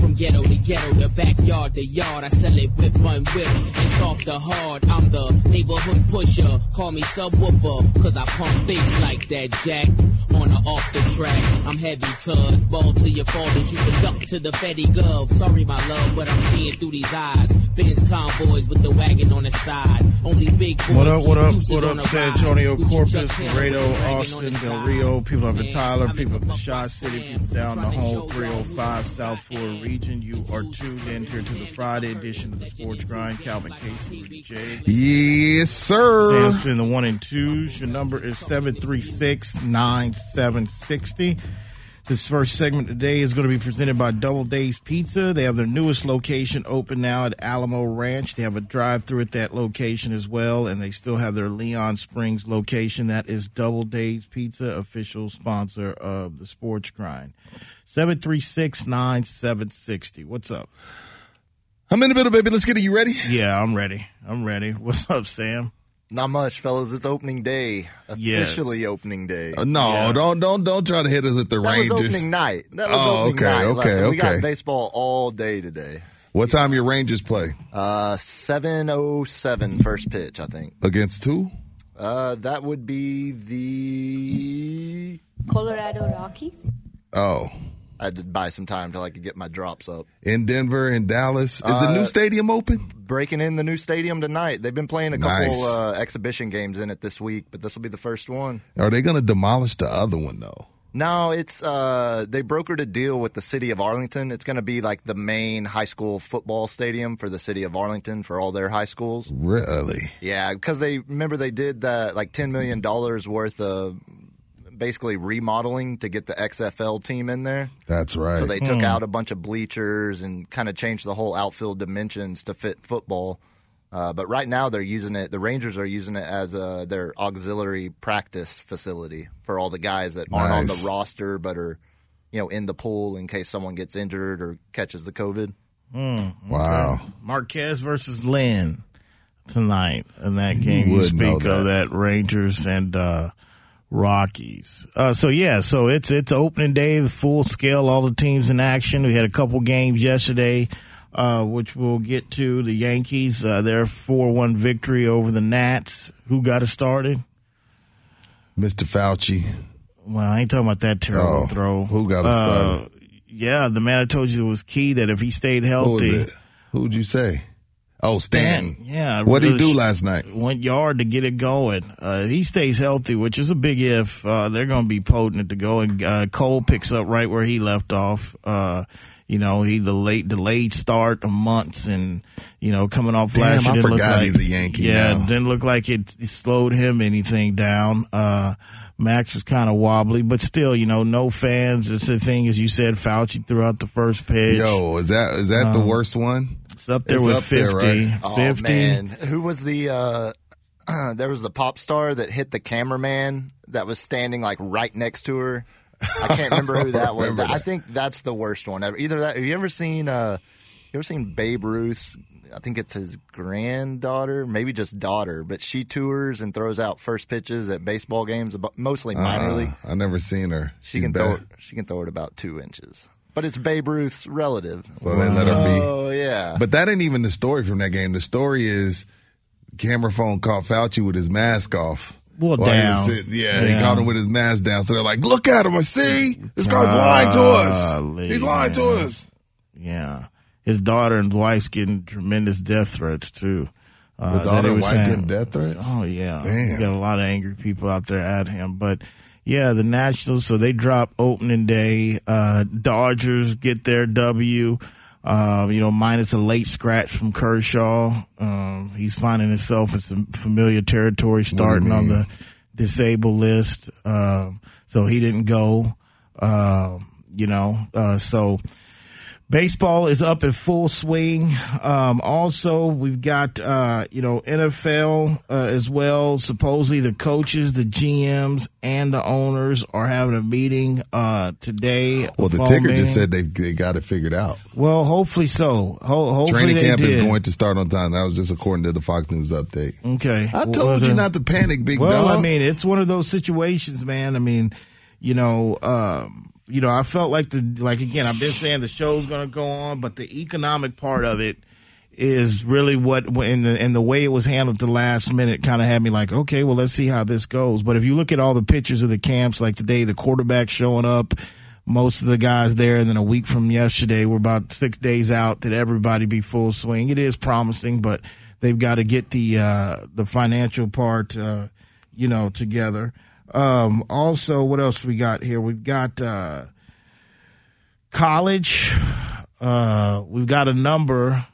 From ghetto to ghetto, the backyard to yard, I sell it whip one whip. It's off the hard. I'm the neighborhood pusher. Call me subwoofer, cause I pump bass like that jack. On or off the track, I'm heavy cuz. Ball to your fathers, you can duck to the Fetty Gov. Sorry, my love, but I'm seeing through these eyes. Benz convoys with the wagon on the side. Only big boys. What up, what up, what up, San. Antonio, Corpus, Laredo, with the wagon on Austin, Del. Rio, people up in Tyler, people up in Shaw City, people down the whole 305 South Florida. Region. You are tuned in here to the Friday edition of the Sports Grind. Calvin Casey, Rudy J. Yes, sir. Sam's been the one and twos. Your number is 736 9760. This first segment today is going to be presented by Double Dave's Pizza. They have their newest location open now at Alamo Ranch. They have a drive through at that location as well, and they still have their Leon Springs location. That is Double Dave's Pizza, official sponsor of the Sports Grind. 736 9760. What's up? I'm in the middle, baby. Let's get it. You ready? Yeah, I'm ready. I'm ready. What's up, Sam? Not much, fellas. It's opening day. Yes. Officially opening day. Uh, no, Yeah. don't don't don't try to hit us at the that was Rangers. opening night. That was Oh, opening okay, night. okay, Listen, We got baseball all day today. What time your Rangers play Uh, 7.07 first pitch, I think. against who? Uh, that would be the... Colorado Rockies. Oh, I had to buy some time till I could get my drops up. in Denver and Dallas. Is the Uh, new stadium open? Breaking in the new stadium tonight. They've been playing a couple Nice. uh, exhibition games in it this week, but this will be the first one. Are they going to demolish the other one though? No, it's uh they brokered a deal with the city of Arlington. It's going to be like the main high school football stadium for the city of Arlington for all their high schools. Really? Yeah, because they remember they did that like ten million dollars worth of basically remodeling to get the XFL team in there. That's right. So they took out a bunch of bleachers and kind of changed the whole outfield dimensions to fit football. Uh, but right now they're using it. The Rangers are using it as uh, their auxiliary practice facility for all the guys that aren't on the roster but are, you know, in the pool in case someone gets injured or catches the COVID. wow. Marquez versus Lynn tonight in that game. You, would know speak of that. that Rangers and uh, Rockies. Uh, so yeah, so it's it's opening day, the full scale, all the teams in action. We had a couple games yesterday, uh, which we'll get to. The Yankees, uh, their four one victory over the Nats. Who got it started? Mr. Fauci. Well, I ain't talking about that terrible Oh, throw. who got it Uh, started? yeah, the man I told you was key that if he stayed Who was healthy. Who'd you say? Oh, Stan. Yeah. What did he do last night? Went yard to get it going. Uh, he stays healthy, which is a big if. Uh, they're going to be potent to go. And uh, Cole picks up right where he left off. Uh, you know, he the late delayed start of months, and you know, coming off Damn, last year I didn't look like he's a Yankee Yeah, now. didn't look like it, it slowed him anything down. Max was kind of wobbly, but still, you know, no fans. It's the thing, as you said, Fauci threw out the first pitch. Yo, is that is that the worst one? it's up there it's with up there, fifty. right? Oh 50. man, who was the? Uh, there was the pop star that hit the cameraman that was standing like right next to her. I can't remember who that was. I that. think that's the worst one ever. Either that. Have you ever seen? Uh, you ever seen Babe Ruth? I think it's his granddaughter, maybe just daughter, but she tours and throws out first pitches at baseball games, mostly minor Uh, league. I never seen her. She She's can bad. throw. It, she can throw it about two inches, but it's Babe Ruth's relative. So they let her be. Oh yeah. But that ain't even the story from that game. The story is camera phone caught Fauci with his mask off. Well, While he was down. yeah, he caught him with his mask down. So they're like, "Look at him! I see this guy's lying to us. He's lying to us." Yeah. His daughter and wife's getting tremendous death threats too. Uh, The daughter and wife saying- getting death threats. Oh yeah, Damn. Got a lot of angry people out there at him. But Yeah, the Nationals. So they drop opening day. Uh, Dodgers get their W. Uh, you know, minus a late scratch from Kershaw. Um, he's finding himself in some familiar territory, starting on the disabled list. Uh, so he didn't go. Uh, you know, uh, so Baseball is up in full swing. Um, also, we've got uh, you know NFL uh, as well. Supposedly, the coaches, the GMs, and the owners are having a meeting uh, today. Well, the ticker just said they they got it figured out. Well, hopefully so. Ho- hopefully Training camp is going to start on time. That was just according to the Fox News update. Okay, I Well, told you not to panic, big Well, dog. Well, I mean, it's one of those situations, man. I mean, you know, um, you know, I felt like the like again, I've been saying the show's going to go on, but the economic part of it is really what in the and the way it was handled the last minute kind of had me like, okay, well, let's see how this goes. But if you look at all the pictures of the camps, like today, the quarterback showing up. Most of the guys there, and then a week from yesterday, we're about six days out. That everybody be full swing. It is promising, but they've got to get the uh, the financial part, uh, you know, together. Um, also, what else we got here? We've got uh, college. Uh, we've got a number.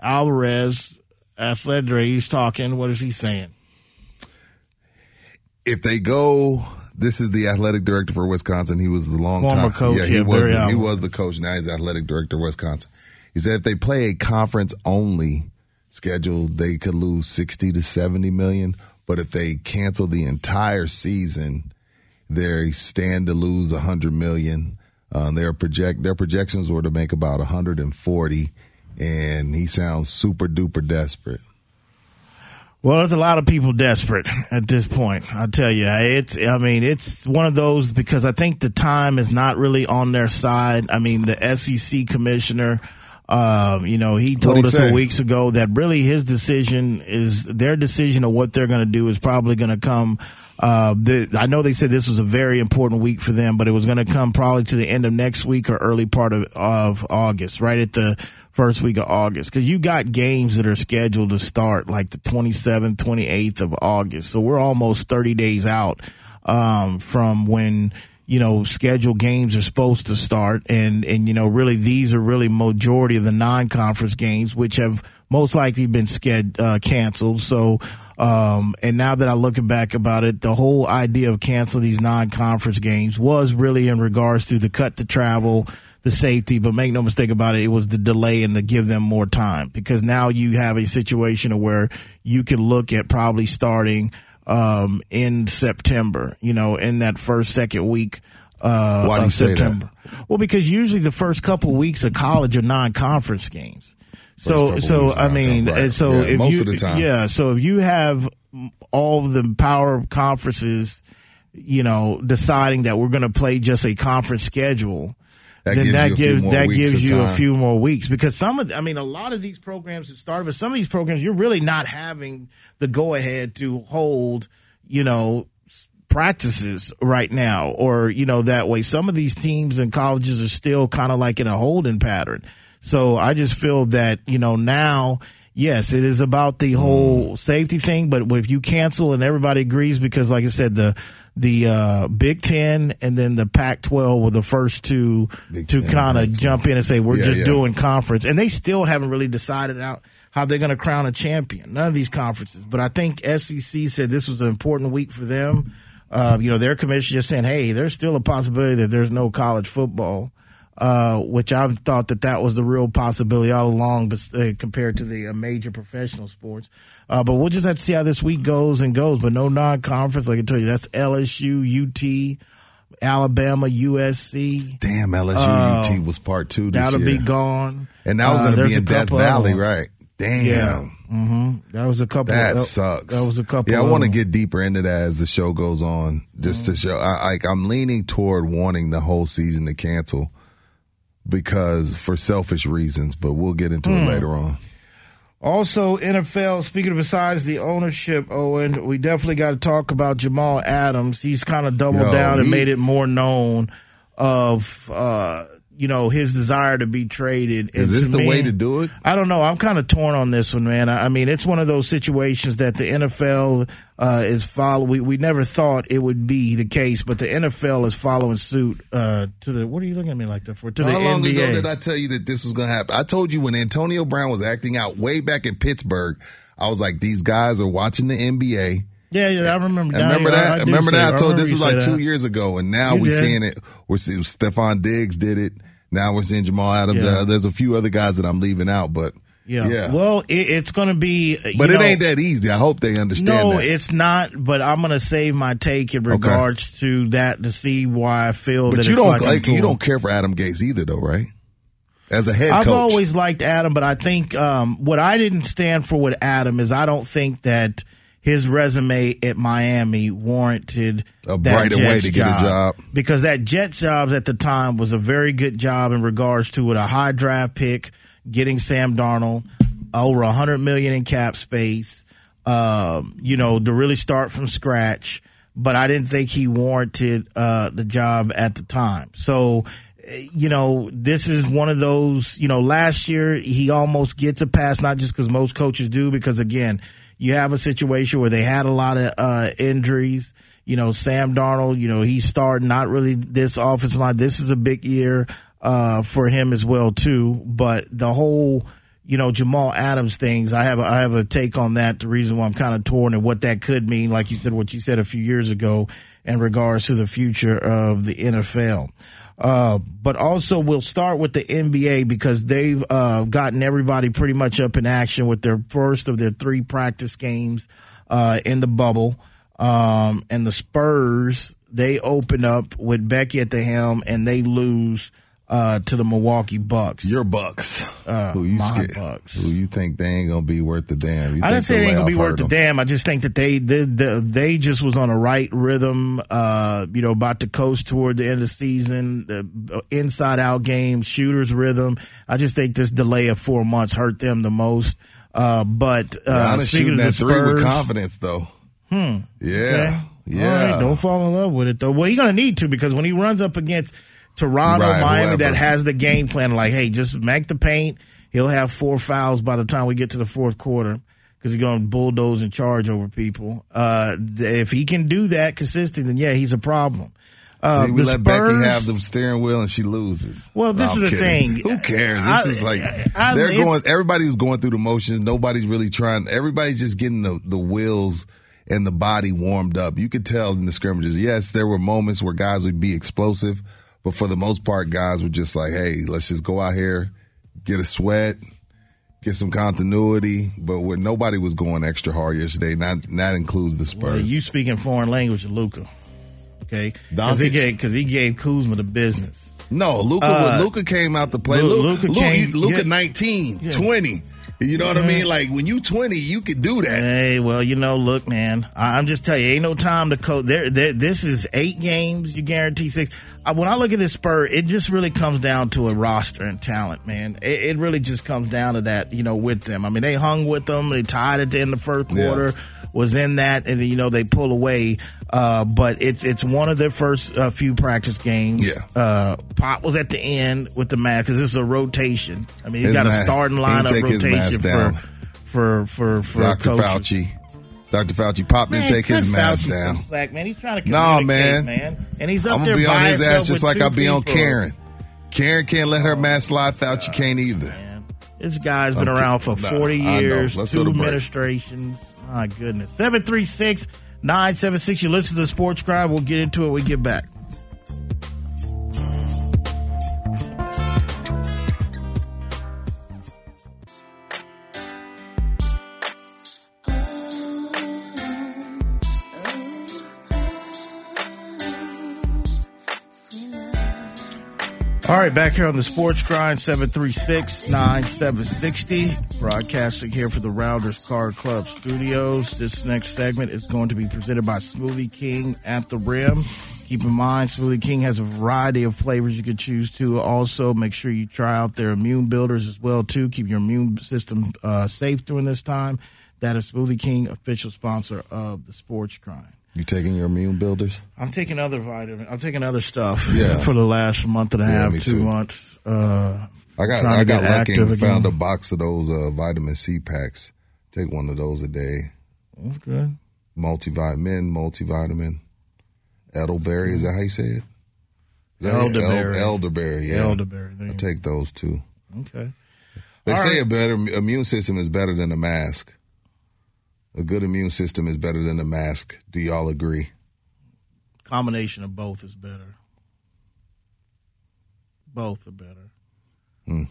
Alvarez, athletic, he's talking. What is he saying? if they go, this is the athletic director for Wisconsin. He was the long Former time coach, Yeah, he yeah, was. The, he was the coach. Now he's athletic director of Wisconsin. He said if they play a conference only schedule, they could lose sixty to seventy million. But if they cancel the entire season, they stand to lose a hundred million. Uh, their project their projections were to make about hundred and forty, and he sounds super duper desperate. Well, there's a lot of people desperate at this point. I tell you, it's. I mean, it's one of those because I think the time is not really on their side. I mean, the SEC commissioner, um, you know, he told he us say? a weeks ago that really his decision is their decision of what they're going to do is probably going to come. Uh, the, I know they said this was a very important week for them, but it was going to come probably to the end of next week or early part of, of August, right at the first week of August. Cause you got games that are scheduled to start like the 27th, 28th of August. So we're almost 30 days out, um, from when, you know, scheduled games are supposed to start. And, and, you know, really these are really majority of the non-conference games, which have most likely been sched, uh, canceled. So, um, and now that I look back about it, the whole idea of canceling these non-conference games was really in regards to the cut to travel, the safety, but make no mistake about it, it was the delay and to give them more time because now you have a situation where you can look at probably starting, um, in September, you know, in that first, second week, uh, Why do of you say that? September. Well, because usually the first couple of weeks of college are non-conference games. So, so I mean, right. so Yeah, if you, of the time. yeah, so if you have all the power conferences, you know, deciding that we're going to play just a conference schedule, That then gives that you gives that gives you a few more weeks. Because some of, I mean, a lot of these programs have started, but some of these programs you're really not having the go ahead to hold, you know, practices right now or you know that way. Some of these teams and colleges are still kind of like in a holding pattern. So i just feel that you know now yes it is about the whole mm. safety thing but if you cancel and everybody agrees because like i said the the uh, Big Ten and then the Pac-12 were the first two Big to kind of jump in and say we're Yeah, just yeah. doing conference, and they still haven't really decided out how they're going to crown a champion. None of these conferences, but I think SEC said this was an important week for them. Uh, you know, their commission just saying, "Hey, there's still a possibility that there's no college football," uh, which I thought that that was the real possibility all along, but uh, compared to the uh, major professional sports. Uh, but we'll just have to see how this week goes and goes. But no non-conference, like I tell you, that's LSU, UT, Alabama, USC. Damn, LSU UT was part two this That'll year. be gone. And that was Uh, going to be in Death Valley, right? Damn. Yeah. hmm That was a couple. That uh, sucks. That was a couple. Yeah, I want to get deeper into that as the show goes on, just Mm-hmm. to show. I, like I'm leaning toward wanting the whole season to cancel because for selfish reasons, but we'll get into Hmm. it later on. Also, NFL, speaking of besides the ownership, Owen, we definitely got to talk about Jamal Adams. He's kind of doubled down and he- made it more known of, uh, you know, his desire to be traded. Is And this the me- way to do it? I don't know. I'm kind of torn on this one, man. I I mean, it's one of those situations that the NFL uh, is follow. We, we never thought it would be the case, but the NFL is following suit uh, to the. What are you looking at me like that for? To the How long NBA. ago did I tell you that this was going to happen? I told you when Antonio Brown was acting out way back in Pittsburgh. I was like, these guys are watching the NBA. yeah, yeah, I remember. Remember I- I that? remember that? I that. told this was like two that. years ago, and now we're seeing it. We're seeing Stefon Diggs did it. Now we're seeing Jamal Adams. Yeah. Uh, there's a few other guys that I'm leaving out, but Yeah. yeah. Well, it, it's going to be. but it know, ain't that easy. I hope they understand No, that. it's not. But I'm going to save my take in regards to that to see why I feel but that you don't like, you don't care for Adam Gase either, though, right? As a head I've coach, always liked Adam, but I think um, what I didn't stand for with Adam is I don't think that his resume at Miami warranted A brighter way to get a job. because that Jets jobs at the time was a very good job in regards to with a high draft pick, getting Sam Darnold over a hundred million in cap space. Um, you know, to really start from scratch. But I didn't think he warranted uh, the job at the time. So, eh, you know, this is one of those. You know, last year he almost gets a pass, not just because most coaches do, because again, you have a situation where they had a lot of uh, injuries. You know, Sam Darnold, you know, he's starting not really this offensive line. This is a big year uh, for him as well too. But the whole, you know, Jamal Adams things, I have a, I have a take on that. The reason why I'm kind of torn and what that could mean, like you said, what you said a few years ago in regards to the future of the NFL. Uh, but also we'll start with the NBA because they've uh, gotten everybody pretty much up in action with their first of their three practice games uh, in the bubble. Um, and the Spurs, they open up with Becky at the helm and they lose uh, to the Milwaukee Bucks. your Bucks, Uh, who you my Bucks. who you think they ain't gonna be worth the damn? You I didn't say they ain't gonna be worth hurt the damn. I just think that they they, they they just was on a right rhythm. Uh, you know, about to coast toward the end of the season. Uh, inside out game, shooters rhythm. I just think this delay of four months hurt them the most. Uh, but uh, speaking shooting of the that three with Spurs, confidence, though. Hmm. Yeah. Okay. Yeah. Right, don't fall in love with it though. Well, you're gonna need to because when he runs up against Toronto, Right, Miami, whoever. that has the game plan. Like, hey, just make the paint. He'll have four fouls by the time we get to the fourth quarter because he's going to bulldoze and charge over people. Uh, if he can do that consistently, then yeah, he's a problem. Uh, See, we let Spurs, Becky have the steering wheel and she loses. Well, this No, is the thing. Who cares? This I- is like I- they're going. Everybody's going through the motions. Nobody's really trying. Everybody's just getting the the wheels and the body warmed up. You could tell in the scrimmages. Yes, there were moments where guys would be explosive, but for the most part, guys were just like, "Hey, let's just go out here, get a sweat." Get some continuity, but where nobody was going extra hard yesterday, not that includes the Spurs. Well, you speaking foreign language Luka, okay? Because he gave because he gave Kuzma the business. No, Luka. Uh, Luka came out to play. Lu- Luka, Luka yeah. 19, Yeah. 20. You know what I mean? Like when you 20, you could do that. Hey, well, you know, look, man, I'm just telling you, ain't no time to coach. There, there, this is eight games. You guarantee six. When I look at this Spur, it just really comes down to a roster and talent, man. It, it really just comes down to that, you know, with them. I mean, they hung with them. They tied at the end of the first Yeah. quarter. Was in that, and then, you know they pull away. Uh, but it's it's one of their first uh, few practice games. Yeah. Uh, Pop was at the end with the match because this is a rotation. I mean, he's His got a starting he lineup mask rotation for for for for Dr. coaches. Fauci. Dr. Fauci popped Man, didn't take his cut mask Fauci down. slack, man. He's trying to Nah, man. man. And he's up I'm there gonna be by on his ass just like I'll be on. Karen. Karen can't let her oh, mask slide. Fauci can't either. Man, This guy's been I'm around for kidding. Nah, 40 I years, Let's two to administrations. My goodness. 736 976. You listen to the Sports Crowd. We'll get into it when we get back. All right, back here on the Sports Grind, 736-9760. Broadcasting here for the Rounders Card Club Studios. This next segment is going to be presented by Smoothie King at the Rim. Keep in mind, Smoothie King has a variety of flavors you can choose to. Also, make sure you try out their immune builders as well, too. Keep your immune system uh, safe during this time. That is Smoothie King, official sponsor of the Sports Grind. You taking your immune builders? I'm taking other vitamins. I'm taking other stuff. Yeah. For the last month and a half, me two months. Uh, I got I got lucky and found a box of those uh, vitamin C packs. Take one of those a day. That's good. Multivitamin, multivitamin. Elderberry, is that how you say it? Is that it? Elderberry. El- elderberry, yeah. Elderberry. I take those too. Okay. They All say right. a better immune system is better than a mask. A good immune system is better than a mask. Do y'all agree? Combination of both is better. Both are better. Hmm.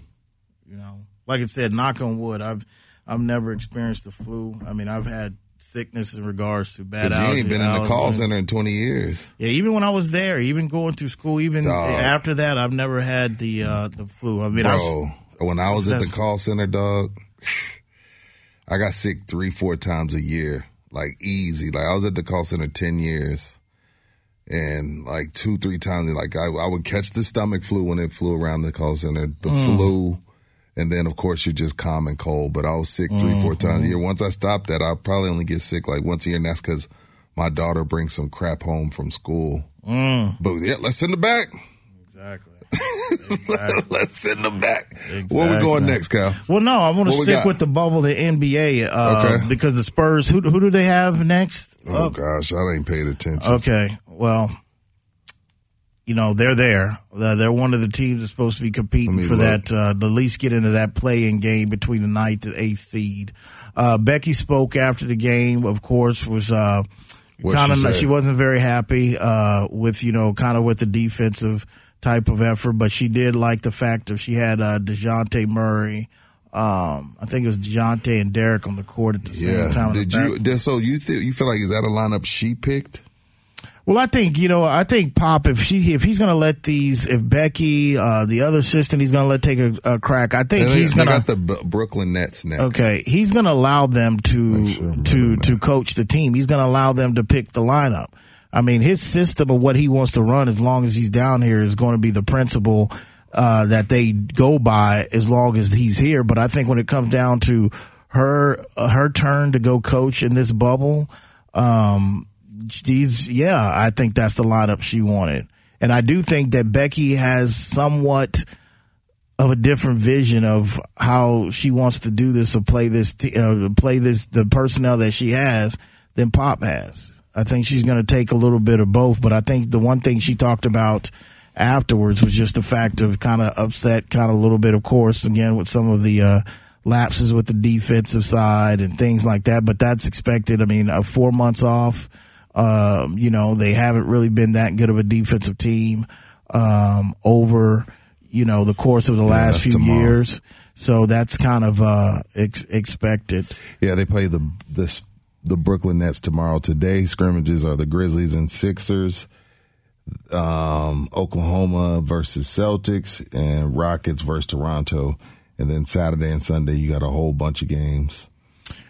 You know, like I said, knock on wood. I've I've never experienced the flu. I mean, I've had sickness in regards to bad you ain't been in the call center in 20 years. Yeah, even when I was there, even going through school, even Dog. after that, I've never had the uh, the flu. I mean, I was, Bro, when I was at the call center, dog, I got sick three, four times a year. Like easy. Like I was at the call center 10 years. And like two, three times, like I, I would catch the stomach flu when it flew around the call center, the Mm. flu, and then of course you're just common cold. But I was sick 3 four times Mm-hmm. a year. Once I stopped that, I probably only get sick like once a year, and that's because my daughter brings some crap home from school. Mm. But yeah, let's send it back. exactly. let's send them back. Where we going next, Cal? Well, no, I want to stick with the bubble, the NBA, uh, Okay. because the Spurs. Who who do they have next? Oh gosh, I ain't paid attention. Okay, well, you know they're there. Uh, They're one of the teams that's supposed to be competing for look. that. Uh, the least get into that play-in game between the ninth and eighth seed. Uh, Becky spoke after the game. Of course, was uh, kind she of say? she wasn't very happy uh, with you know kind of with the defensive type of effort, but she did like the fact that she had uh, Dejounte Murray. Um, I think it was Dejounte and Derek on the court at the same Yeah. time. Did you? did- So you think you feel like is that a lineup she picked? Well, I think you know. I think Pop, if she, if he's going to let these, if Becky, uh, the other assistant, he's going to let take a, a crack. I think they, he's going got the B- Brooklyn Nets next. Okay, he's going to allow them to sure to to coach the team. He's going to allow them to pick the lineup. I mean, his system of what he wants to run, as long as he's down here, is going to be the principle uh, that they go by as long as he's here. But I think when it comes down to her uh, her turn to go coach in this bubble, um, these yeah, I think that's the lineup she wanted, and I do think that Becky has somewhat of a different vision of how she wants to do this or play this uh, play this the personnel that she has than Pop has. I think she's going to take a little bit of both, but I think the one thing she talked about afterwards was just the fact of kind of upset, kind of a little bit, of course, again with some of the uh, lapses with the defensive side and things like that. But that's expected. I mean, uh, four months off. Um, you know, they haven't really been that good of a defensive team um, over, you know, the course of the last that's few tomorrow. years. So that's kind of uh, ex- expected. Yeah, they play the this the Brooklyn Nets tomorrow. Today scrimmages are the Grizzlies and Sixers, um, Oklahoma versus Celtics, and Rockets versus Toronto. And then Saturday and Sunday, you got a whole bunch of games.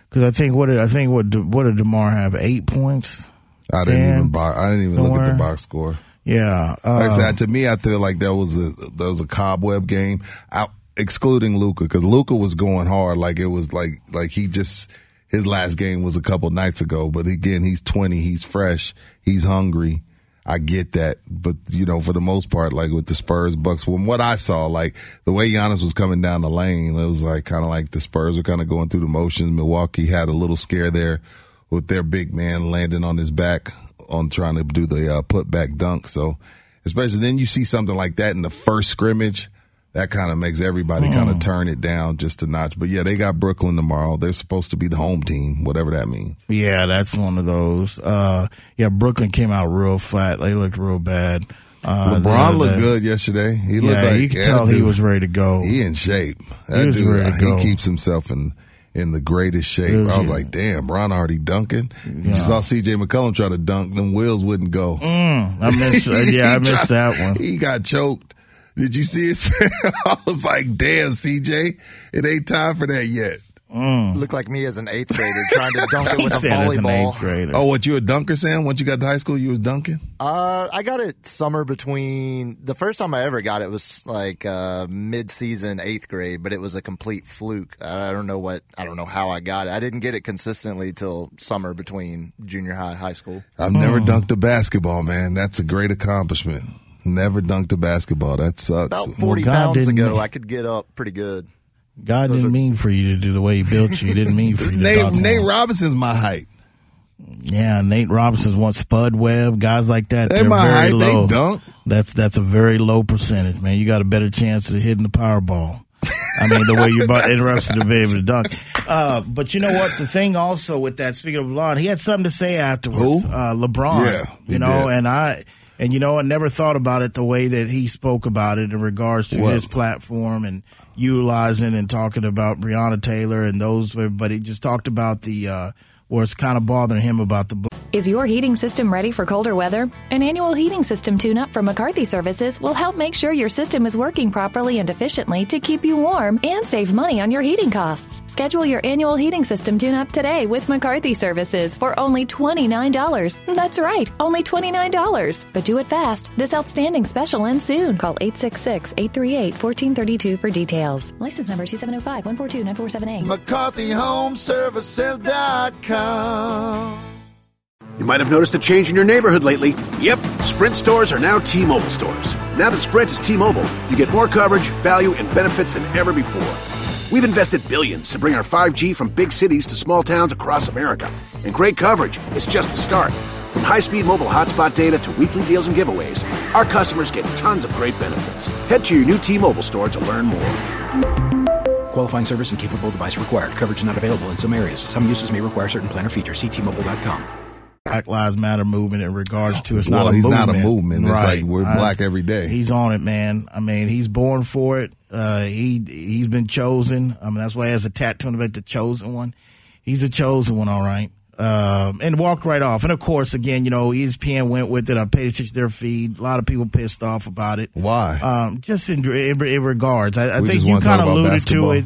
Because I think what did I think what what did Demar have eight points? I didn't Ten even bo- I didn't even look at the box score. Yeah, uh, Like I said, to me, I feel like that was a that was a cobweb game, out, excluding Luka, because Luka was going hard. Like it was like like he just his last game was a couple nights ago. But again, he's twenty, he's fresh, he's hungry. I get that, but you know, for the most part, like with the Spurs, Bucks, from what I saw, like the way Giannis was coming down the lane, it was like kind of like the Spurs were kind of going through the motions. Milwaukee had a little scare there with their big man landing on his back on trying to do the uh, put back dunk. So, especially then you see something like that in the first scrimmage, that kind of makes everybody kind of turn it down just a notch. But yeah, they got Brooklyn tomorrow. They're supposed to be the home team, whatever that means. yeah, that's one of those. Uh, yeah, Brooklyn came out real flat. They looked real bad. Uh, LeBron looked good yesterday. He looked Yeah, like you could yeah, tell he was ready to go. He in shape. That was dude, ready to he keeps himself in in the greatest shape. Was- I was like, damn, Bron already dunking. You saw C.J. McCollum try to dunk, them wheels wouldn't go. I missed. uh, yeah, I missed tried- that one. He got choked. Did you see it? I was like, damn, CJ, it ain't time for that yet. Looked like me as an eighth grader trying to dunk it He with a said as an eighth volleyball. grader. Oh, what you a dunker, Sam? Once you got to high school, you was dunking. Uh, I got it summer between the first time I ever got it was like uh, mid-season eighth grade, but it was a complete fluke. I don't know what I don't know how I got it. I didn't get it consistently till summer between junior high, high school. I've never dunked a basketball, man. That's a great accomplishment. Never dunked a basketball. That sucks. About forty God pounds didn't- ago, I could get up pretty good. God didn't mean for you to do the way he built you. He didn't mean for you to Nate, dunk Nate. Robinson's my height. Yeah, Nate Robinson's one Spud Webb, guys like that. They They're my very height, they low. dunk. That's that's a very low percentage, man. You got a better chance of hitting the Powerball. I mean, the way you're about interested to be able to dunk. Uh, but you know what? The thing also with that, speaking of LeBron, he had something to say afterwards. Who? Uh, LeBron. Yeah, you know, did. and I. And you know, I never thought about it the way that he spoke about it in regards to What? his platform and utilizing and talking about Breonna Taylor and those. But he just talked about the uh, where it's kind of bothering him about the Is your heating system ready for colder weather? An annual heating system tune up from McCarthy Services will help make sure your system is working properly and efficiently to keep you warm and save money on your heating costs. Schedule your annual heating system tune up today with McCarthy Services for only $29. That's right, only $29. But do it fast. This outstanding special ends soon. Call 866 838 1432 for details. License number 2705 142 947A. McCarthyHomeservices.com. You might have noticed a change in your neighborhood lately. Yep, Sprint stores are now T Mobile stores. Now that Sprint is T Mobile, you get more coverage, value, and benefits than ever before. We've invested billions to bring our 5G from big cities to small towns across America. And great coverage is just the start. From high speed mobile hotspot data to weekly deals and giveaways, our customers get tons of great benefits. Head to your new T Mobile store to learn more. Qualifying service and capable device required. Coverage not available in some areas. Some uses may require certain plan or features. See T-Mobile.com. Black Lives Matter movement in regards to it's not Well, a he's movement. not a movement. It's right. like we're I- black every day. He's on it, man. I mean, he's born for it. Uh, he he's been chosen. I mean, that's why he has a tattoo on the back, the chosen one. He's a chosen one, all right. Um, and walked right off. And of course, again, you know, ESPN went with it. I paid attention to their feed. A lot of people pissed off about it. Why? Um, just in, in, in regards, I, I think you kind of alluded basketball. to it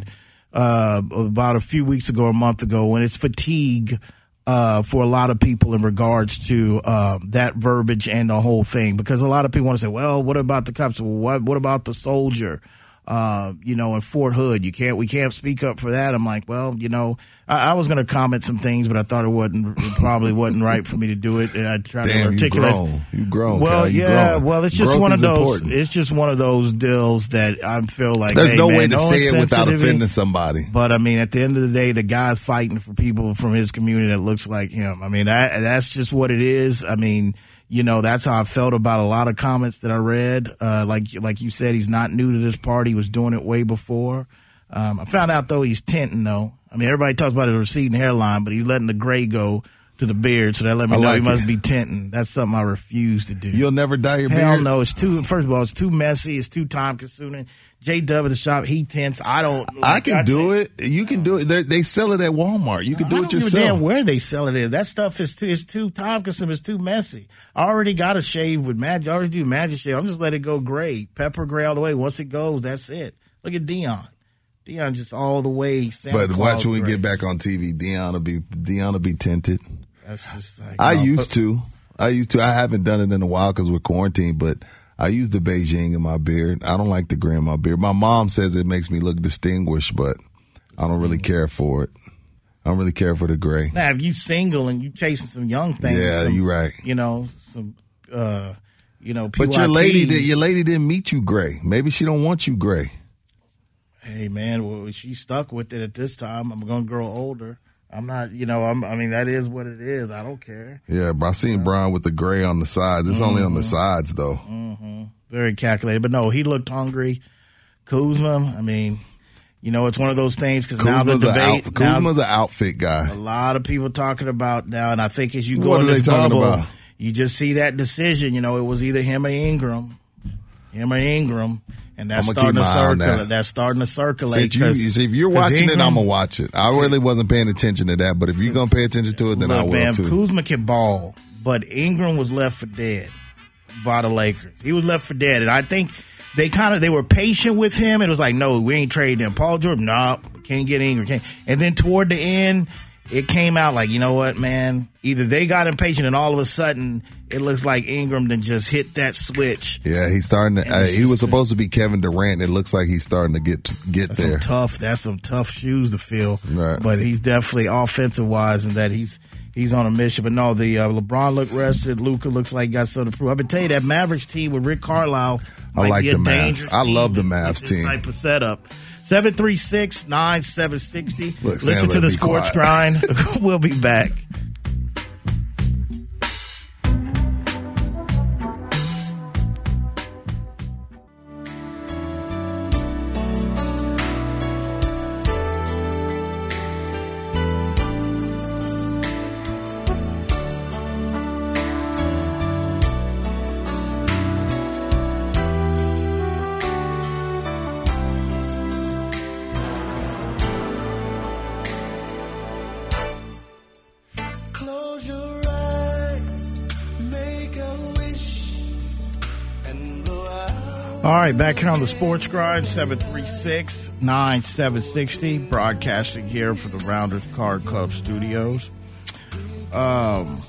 uh, about a few weeks ago, a month ago, when it's fatigue uh, for a lot of people in regards to uh, that verbiage and the whole thing. Because a lot of people want to say, "Well, what about the cops? What what about the soldier?" Uh, you know, in Fort Hood, you can't we can't speak up for that. I'm like, well, you know, I, I was going to comment some things, but I thought it wasn't it probably wasn't right for me to do it, and I tried to Damn, you articulate. grown. You grown. Well, You yeah. grown. Well, it's just Growth one of those. important. It's just one of those deals that I feel like There's hey, no man, way to no say it without offending somebody. But I mean, at the end of the day, the guy's fighting for people from his community that looks like him. I mean, that, that's just what it is. I mean, you know, that's how I felt about a lot of comments that I read. Uh, like, like you said, he's not new to this party. He was doing it way before. Um, I found out though he's tinting though. I mean, everybody talks about his receding hairline, but he's letting the gray go to the beard. So that let me I know like he must it. be tinting. That's something I refuse to do. You'll never dye your beard. Hell no, it's too. First of all, it's too messy. It's too time consuming. J W at the shop, he tints. I don't. I can do it. You can do it. They're, they sell it at Walmart. You can I do don't it yourself. damn where they sell it. In. That stuff is too. It's too time consuming. It's too messy. I already got a shave with magic. I already do magic shave. I'm just let it go gray, pepper gray all the way. Once it goes, that's it. Look at Dion. Dion just all the way. Santa But watch Claus when we get back on TV. Dion will be Dion will be tinted. That's just like I no, used but- to. I used to. I haven't done it in a while because we're quarantined. But I use the Beijing in my beard. I don't like the gray in my beard. My mom says it makes me look distinguished, but I don't really care for it. I don't really care for the gray. Now, if you single and you chasing some young things, Yeah, some, you right. You know, some, uh, you know, But your lady, did, your lady didn't meet you gray. Maybe she don't want you gray. hey man, well, she's stuck with it at this time. I'm gonna grow older. I'm not, you know, I'm, I mean, that is what it is. I don't care. Yeah, but I seen Brian with the gray on the sides. It's only on the Mm-hmm. sides though. Very calculated, but no, he looked hungry. Kuzma, I mean, you know, it's one of those things because now the debate, out, now Kuzma's an outfit guy. a lot of people talking about now, and I think as you go What in this bubble, about? you just see that decision. You know, it was either him or Ingram, him or Ingram, and that's starting to keep my eye on that. circulate. That's starting to circulate. You, 'cause- if you're watching it, I'm gonna watch it. I really wasn't paying attention to that, but if you're gonna pay attention to it, then I will man, too. Kuzma can ball, but Ingram was left for dead by the Lakers. He was left for dead, and I think they kind of they were patient with him. It was like, no, we ain't trading him. Paul George, no, can't get Ingram. Can't. And then toward the end, it came out like, you know what, man? Either they got impatient, and all of a sudden, it looks like Ingram then just hit that switch. Yeah, he's starting to. Uh, he was supposed to be Kevin Durant. It looks like he's starting to get get That's there. some tough. That's some tough shoes to fill. Right. But he's definitely offensive wise, and that he's he's on a mission. But no, the uh, LeBron looked rested. Luka looks like he got something to prove. I've been telling you that Mavericks team with Rick Carlisle. I might like be a the Mavs. I love the Mavs team. Type of setup. 736-9760. Listen Sandler, to the sports grind. we'll be back. Right, back here on the Sports Grind, 736-9760, broadcasting here for the Rounders Card Club studios. Um,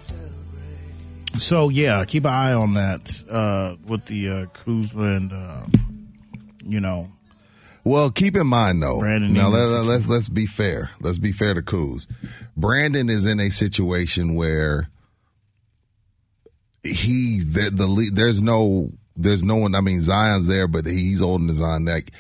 so, yeah, keep an eye on that uh, with the uh, Kuzma and, uh, you know, Well, keep in mind though. Brandon now let, let's let's be fair. Let's be fair to Kuz. Brandon is in a situation where he the, the there's no there's no one. I mean Zion's there, but he's holding his own neck.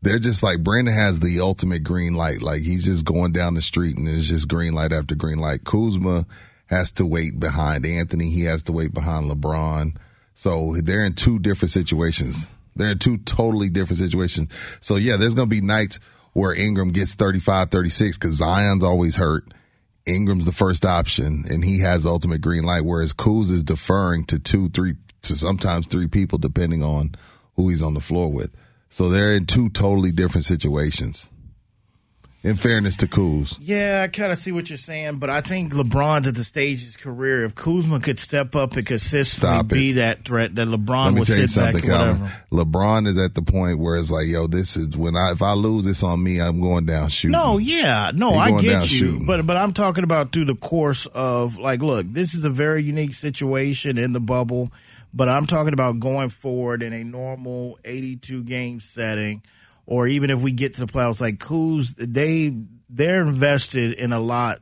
They're just like Brandon has the ultimate green light. Like he's just going down the street and it's just green light after green light. Kuzma has to wait behind Anthony. He has to wait behind LeBron. So they're in two different situations. They're in two totally different situations. So yeah, there's going to be nights where Ingram gets 35, 36 because Zion's always hurt. Ingram's the first option and he has ultimate green light, whereas Kuz is deferring to two, three, to sometimes three people depending on who he's on the floor with. So they're in two totally different situations. In fairness to Kuz. Yeah, I kind of see what you're saying, but I think LeBron's at the stage of his career. If Kuzma could step up and consistently Stop it. be that threat, that LeBron would sit back something, or Calvin. whatever. LeBron is at the point where it's like, yo, this is when I if I lose this on me, I'm going down shooting. No, yeah, no, I get you, shooting. but but I'm talking about through the course of like, look, this is a very unique situation in the bubble, but I'm talking about going forward in a normal 82 game setting, or even if we get to the playoffs, like Kuz, they they're invested in a lot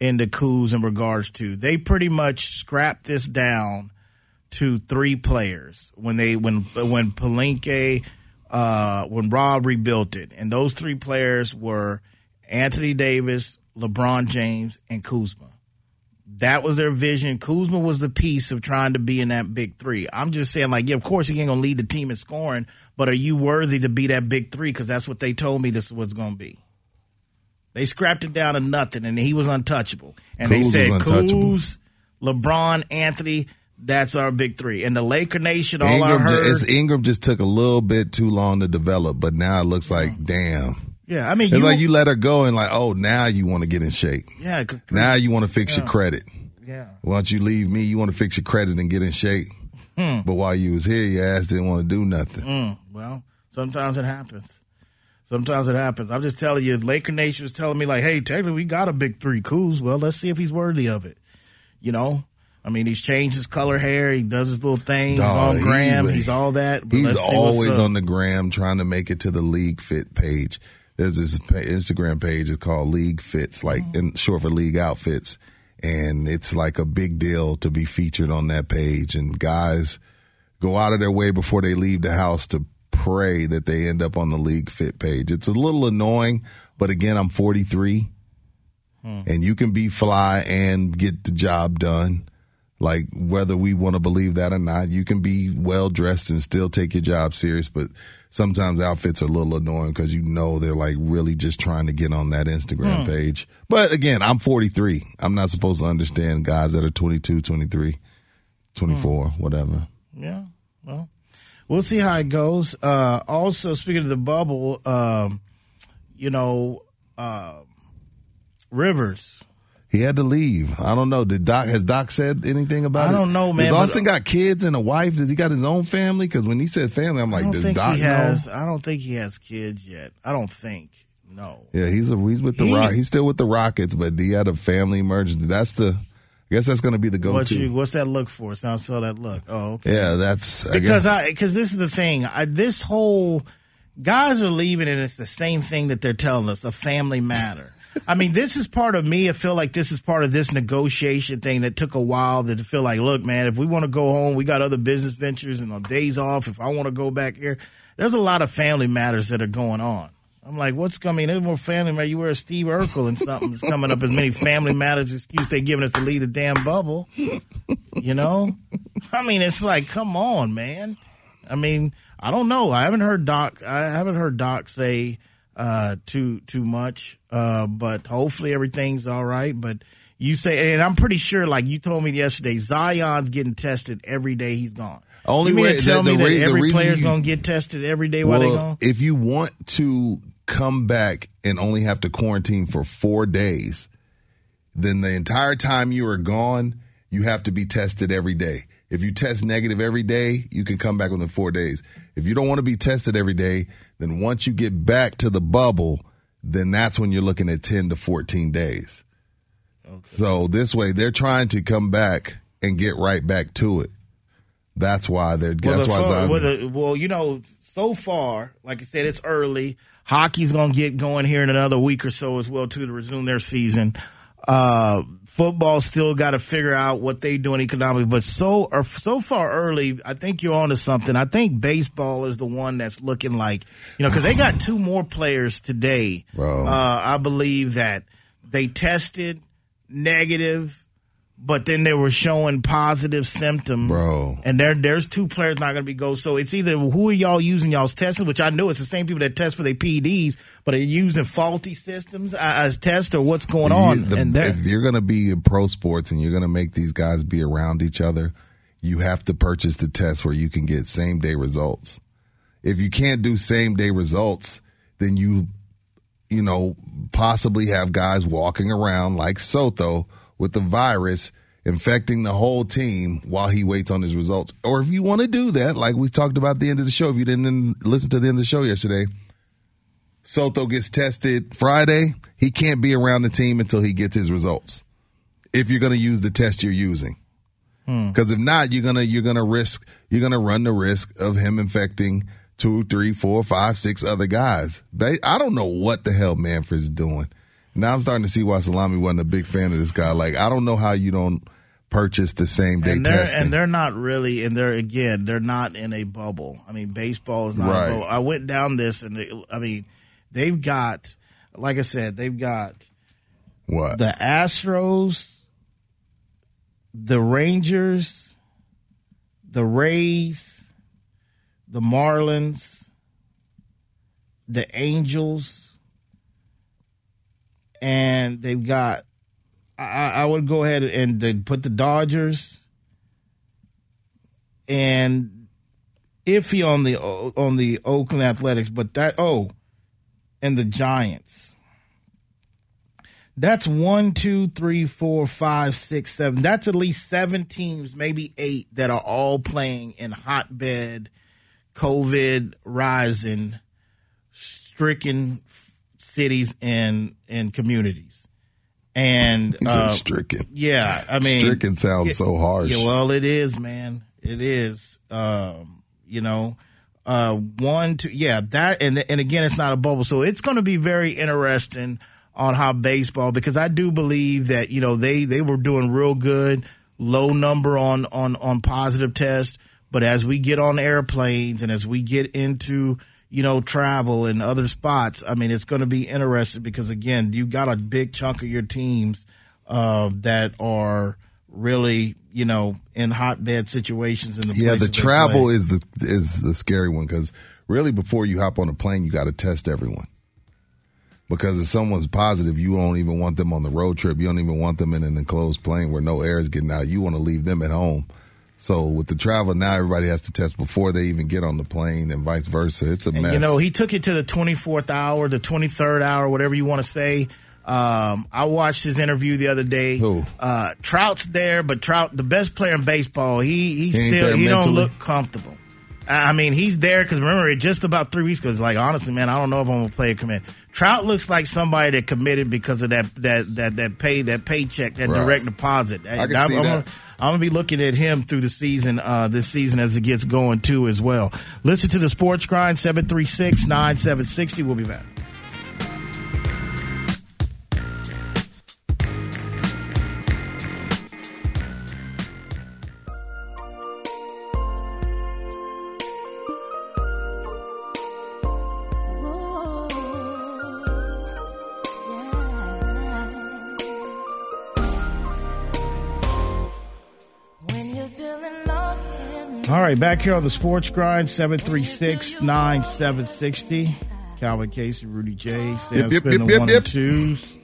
into Kuz in regards to they pretty much scrapped this down to three players when they when when Pelinka uh when Rob rebuilt it and those three players were Anthony Davis, LeBron James and Kuzma. That was their vision. Kuzma was the piece of trying to be in that big three. I'm just saying, like, yeah, of course he ain't gonna lead the team in scoring, but are you worthy to be that big three? Because that's what they told me this is what's gonna be. They scrapped it down to nothing, and he was untouchable. And they Kuz was said. Kuz, LeBron, Anthony, that's our big three. And the Laker Nation, all I Ingram, ju- heard. it's- Ingram just took a little bit too long to develop, but now it looks like, damn. Yeah, I mean, It's you, like you let her go and like, oh, now you want to get in shape. yeah, Now you want to fix your credit. yeah. Once you leave me, you want to fix your credit and get in shape. Hmm. But while you was here, your ass didn't want to do nothing. Mm, well, sometimes it happens. Sometimes it happens. I'm just telling you, Laker Nation was telling me like, "Hey, technically we got a big three, Kuz. Well, let's see if he's worthy of it." You know, I mean, he's changed his color hair. He does his little thing. he's on Graham. he's- He's, all that. But He's let's see what's always on the gram trying to make it to the League Fit page. There's this Instagram page. It's called League Fits, like Mm. in short for League Outfits, and it's like a big deal to be featured on that page. And guys go out of their way before they leave the house to pray that they end up on the League Fit page. It's a little annoying, but again, I'm 43, and you can be fly and get the job done. Like whether we want to believe that or not, you can be well dressed and still take your job serious. But sometimes outfits are a little annoying because you know they're like really just trying to get on that Instagram Hmm. page. But again, I'm 43. I'm not supposed to understand guys that are 22, 23, 24, Hmm. whatever. Yeah. Well, we'll see how it goes. Uh, also, speaking of the bubble, um, you know, uh, Rivers. He had to leave. I don't know. Did Doc has Doc said anything about I it? I don't know, man, Does Austin got kids and a wife? Does he got his own family? Because when he said family, I'm like, does Doc he know? has. I don't think he has kids yet. I don't think. No. Yeah, he's a he's with the He- Rock. He's still with the Rockets, but he had a family emergency. That's the. I guess that's going to be the What go-to. you? What's that look for? So that look. Oh, okay. yeah, that's I because guess- I because this is the thing. I, this whole guys are leaving, and it's the same thing that they're telling us: a family matter. I mean, this is part of me. I feel like this is part of this negotiation thing that took a while. To feel like, look, man, if we want to go home, we got other business ventures and on days off. If I want to go back here, there's a lot of family matters that are going on. I'm like, what's coming? There's more family matter. You wear a Steve Urkel and something. something's coming up as many family matters excuse they giving us to leave the damn bubble. You know? I mean, it's like, come on, man. I mean, I don't know. I haven't heard Doc. I haven't heard Doc say uh, too too much. Uh, but hopefully everything's all right. But you say, and I'm pretty sure, like you told me yesterday, Zion's getting tested every day he's gone. Only you mean way- to tell the- me the that the every player's gonna get tested every day while they well, gone? if you want to come back and only have to quarantine for four days, then the entire time you are gone, you have to be tested every day. If you test negative every day, you can come back within four days. If you don't want to be tested every day, then once you get back to the bubble, then that's when you're looking at 10 to 14 days. Okay. So this way, they're trying to come back and get right back to it. That's why they're. that's the why well, the- well, you know, so far, like I said, it's early. Hockey's going to get going here in another week or so as well, too, to resume their season. Uh, football still got to figure out what they doing economically, but so or so far early, I think you're onto something. I think baseball is the one that's looking like you know because they got two more players today. Uh, I believe that they tested negative, but then they were showing positive symptoms. Bro. And there, there's two players not going to be go. So it's either who are y'all using y'all's testing, which I know it's the same people that test for their PDs, but are using faulty systems as tests or what's going on? The- and if you're going to be in pro sports and you're going to make these guys be around each other, you have to purchase the test where you can get same day results. If you can't do same day results, then you, you know, possibly have guys walking around like Soto with the virus infecting the whole team while he waits on his results. Or if you want to do that, like we talked about at the end of the show, if you didn't listen to the end of the show yesterday, Soto gets tested Friday, he can't be around the team until he gets his results. If you're going to use the test you're using. Hmm. Because if not, you're gonna you're gonna risk you're gonna run the risk of him infecting two, three, four, five, six other guys. They, I don't know what the hell Manfred's doing. Now I'm starting to see why Salami wasn't a big fan of this guy. Like I don't know how you don't purchase the same day and they're testing. and they're not really, and they're again, they're not in a bubble. I mean, baseball is not Right. a bubble. I went down this, and it, I mean, they've got, like I said, they've got what the Astros, the Rangers, the Rays, the Marlins, the Angels, and they've got. I, I would go ahead and they put the Dodgers and iffy on the on the Oakland Athletics, but that oh, and the Giants. That's one, two, three, four, five, six, seven. That's at least seven teams, maybe eight, that are all playing in hotbed, COVID rising, stricken cities and and communities. And uh, stricken. Yeah, I mean, Stricken sounds so harsh. Yeah, well, it is, man. It is. Um, you know, uh, one, two, yeah, that, and and again, it's not a bubble, so it's going to be very interesting on how baseball because I do believe that you know they they were doing real good, low number on on on positive tests, but as we get on airplanes and as we get into you know travel and other spots, I mean, it's going to be interesting because again, you got a big chunk of your teams uh, that are really you know in hotbed situations in the yeah, the travel is the is the scary one because really before you hop on a plane, you got to test everyone. Because if someone's positive, you don't even want them on the road trip. You don't even want them in an enclosed plane where no air is getting out. You want to leave them at home. So with the travel now, everybody has to test before they even get on the plane, and vice versa. It's a And, mess. you know, he took it to the 24th hour, the 23rd hour, whatever you want to say. Um, I watched his interview the other day. Who? Uh, Trout's there, but Trout, the best player in baseball, he he He still he don't look comfortable. I mean, he's there because remember, it just about three weeks ago, it's like honestly, man, I don't know if I'm gonna play a commit. Trout looks like somebody that committed because of that that that that pay that paycheck that Right. direct deposit. I can I'm, see that. I'm gonna be looking at him through the season, uh, this season as it gets going too as well. Listen to the Sports Grind 736-9760. We'll be back. Right, back here on the Sports Grind 736-9760. Calvin Casey, Rudy J, Sam Yep, yep, yep, the yep, one yep. and twos.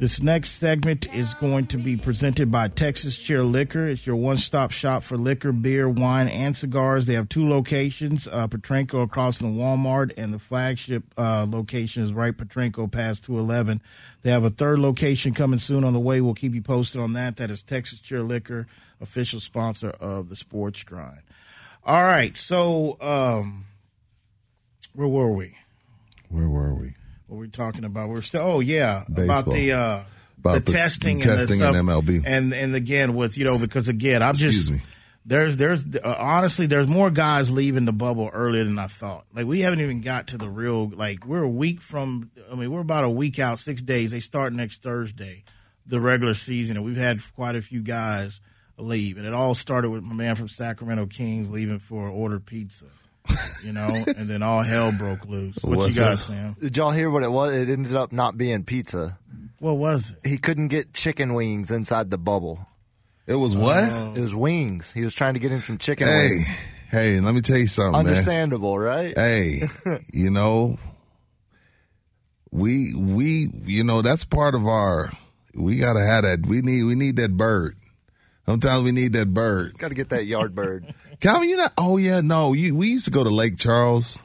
This next segment is going to be presented by Texas Chair Liquor. It's your one-stop shop for liquor, beer, wine, and cigars. They have two locations, uh, Petrenko across from the Walmart, and the flagship uh, location is right Petrenko past 211. They have a third location coming soon on the way. We'll keep you posted on that. That is Texas Chair Liquor, official sponsor of the Sports Grind. All right, so um, where were we? Where were we? What were we talking about? We're still. Oh yeah, about the uh, About the, the- testing, the and testing the stuff. MLB. and and again with you know because again I'm Excuse just me. there's there's uh, honestly there's more guys leaving the bubble earlier than I thought. Like we haven't even got to the real like we're a week from. I mean we're about a week out, six days. They start next Thursday, the regular season, and we've had quite a few guys leave, and it all started with my man from Sacramento Kings leaving for order pizza. You know, and then all hell broke loose. What What's you got, up? Sam? Did y'all hear what it was? It ended up not being pizza. What was it? He couldn't get chicken wings inside the bubble. It was what? Uh, it was wings. He was trying to get in some chicken hey, wings. hey, let me tell you something, man. Understandable, right? Hey, you know, we we you know that's part of our. We gotta have that. We need we need that bird. Sometimes we need that bird. Got to get that yard bird. Calvin, you know? Oh yeah, no. You we used to go to Lake Charles,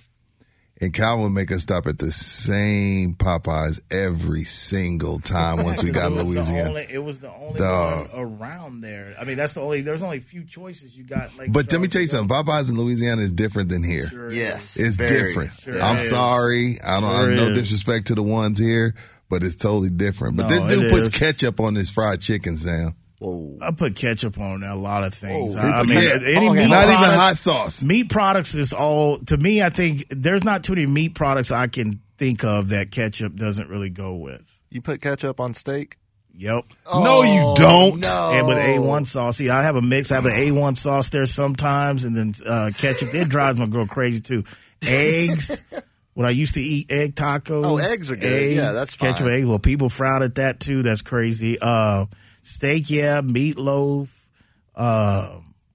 and Calvin would make us stop at the same Popeyes every single time once we got it was Louisiana. The only, it was the only Dog. one around there. I mean, that's the only. There's only a few choices you got. Like, But let me tell you to go. something. Popeyes in Louisiana is different than here. Sure Yes. It's very. different. Sure I'm is. sorry. I don't. Sure I no is. disrespect to the ones here, but it's totally different. But No, this dude puts is. ketchup on his fried chicken, Sam. Whoa. I put ketchup on a lot of things. Oh, I, I mean, yeah. any Oh, meat Not even hot sauce. Meat products is all to me. I think there's not too many meat products I can think of that ketchup doesn't really go with. You put ketchup on steak? Yep. No, you don't. No. And with A1 sauce, see, I have a mix. I have an A1 sauce there sometimes, and then uh, ketchup. It drives my girl crazy too. Eggs. When I used to eat egg tacos. Oh, eggs are good. Yeah, that's ketchup. fine. Eggs. Well, people frown at that too. That's crazy. Uh, steak, yeah. Meatloaf. Uh,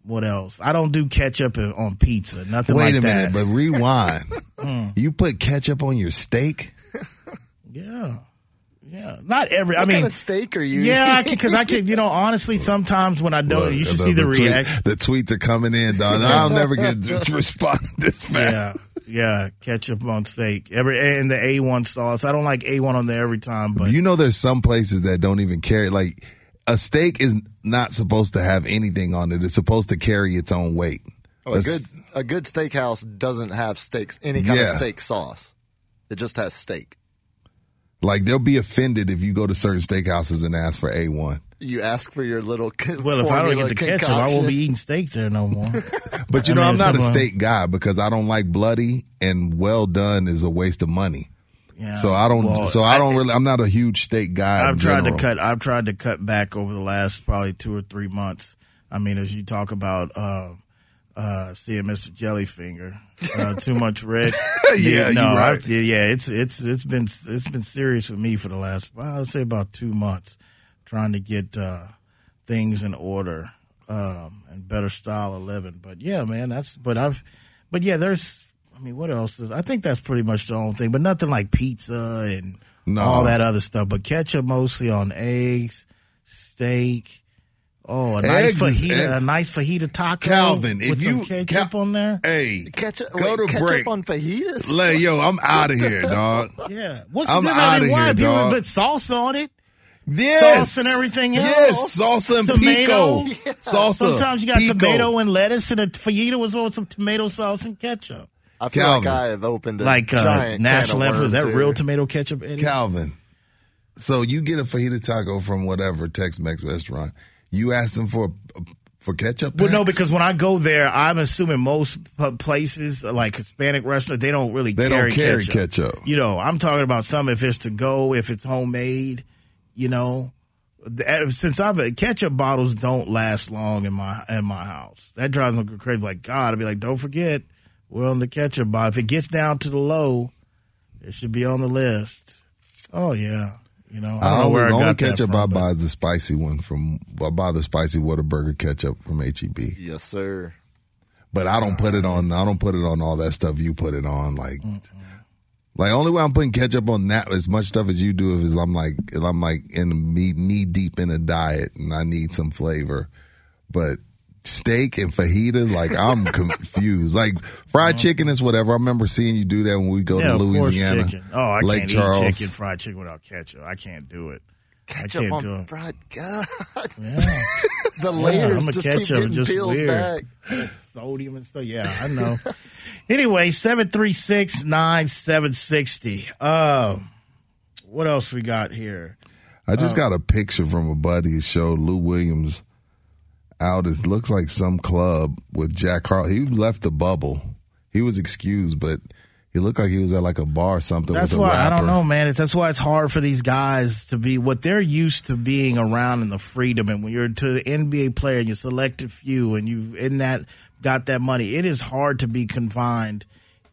what else? I don't do ketchup on pizza. Nothing Wait like a that. minute, but rewind. you put ketchup on your steak? yeah, yeah. Not every. I mean, kind of steak are you? yeah, because I can. You know, honestly, sometimes when I don't, Look, you should see the, tweet- reaction. the tweets are coming in, dog. I'll never get to respond this fast. Yeah, yeah, ketchup on steak. Every and the A one sauce. I don't like A one on there every time, but You know, there's some places that don't even carry like a steak is not supposed to have anything on it. It's supposed to carry its own weight. Oh, a It's- good a good steakhouse doesn't have steaks any kind of steak sauce. It just has steak. Like they'll be offended if you go to certain steakhouses and ask for a one. You ask for your little well, if I don't get the ketchup, I won't be eating steak there no more. But you I know, mean, I'm not a steak guy because I don't like bloody and well done is a waste of money. Yeah. So I don't. Well, so I don't really. I'm not a huge steak guy. I've tried to cut. I've tried to cut back over the last probably two or three months. I mean, as you talk about uh, uh, seeing Mr. Jellyfinger, uh, too much red. Yeah, no, you right. I've- yeah, it's it's it's been it's been serious for me for the last well, I'd say about two months, trying to get uh, things in order um, and better style of living. But yeah, man, that's but I've but yeah, there's. I mean, what else is? I think that's pretty much the only thing, but nothing like pizza and No. all that other stuff. But ketchup mostly on eggs, steak, Oh, a nice Eggs is- fajita, egg- a nice fajita taco Calvin, if with some you- ketchup Cal- on there. Hey, Ketchup, go wait, to ketchup break. on fajitas. Lay, yo, I'm out of here, dog. Yeah, what's I'm the difference? I outta why here, people dog. put sauce on it? Yes. Sauce and everything else. Yes, salsa and Tomato. pico. Salsa. Sometimes you got pico. tomato and lettuce, and a fajita was with some tomato sauce and ketchup. I feel Calvin. like I have opened a Like uh, giant National can of Lamp, is that worms real tomato ketchup? Eddie? Calvin. So you get a fajita taco from whatever Tex-Mex restaurant. You ask them for for ketchup. Well, no, because when I go there, I'm assuming most places, like Hispanic restaurants, they don't really They don't carry, carry ketchup. ketchup. You know, I'm talking about some if it's to go, if it's homemade. You know, eh, since I've ketchup bottles don't last long in my in my house. That drives me crazy. Like God, I'd be like, don't forget, we're on the ketchup bottle. If it gets down to the low, it should be on the list. Oh yeah, you know, I don't I know only, where I the only got that ketchup from, I but- buy is the spicy one from. I buy the spicy Whataburger ketchup from HEB. Yes, sir. But I don't put it on. I don't put it on all that stuff you put it on. Like, like only way I'm putting ketchup on that as much stuff as you do is I'm like if I'm like in me knee deep in a diet and I need some flavor. But steak and fajitas. like I'm confused. Like fried chicken is whatever. I remember seeing you do that when we go yeah, to of Louisiana, chicken. Oh, I Lake can't Charles. eat chicken, fried chicken without ketchup. I can't do it. I Ketchup can't on do it. fried. God, Yeah. the Yeah, layers I'm a just keep ketchup, getting just peeled weird. back. Sodium and stuff. Yeah, I know. anyway, 736 9760. Um, what else we got here? I just got a picture from a buddy. It showed Lou Williams out. It looks like some club with Jack Harlow. He left the bubble. He was excused, but he looked like he was at like a bar or something. That's why I don't know, man. It's, that's why it's hard for these guys to be what they're used to being around in the freedom. And when you're to the NBA player and you select a few and you in that got that money, it is hard to be confined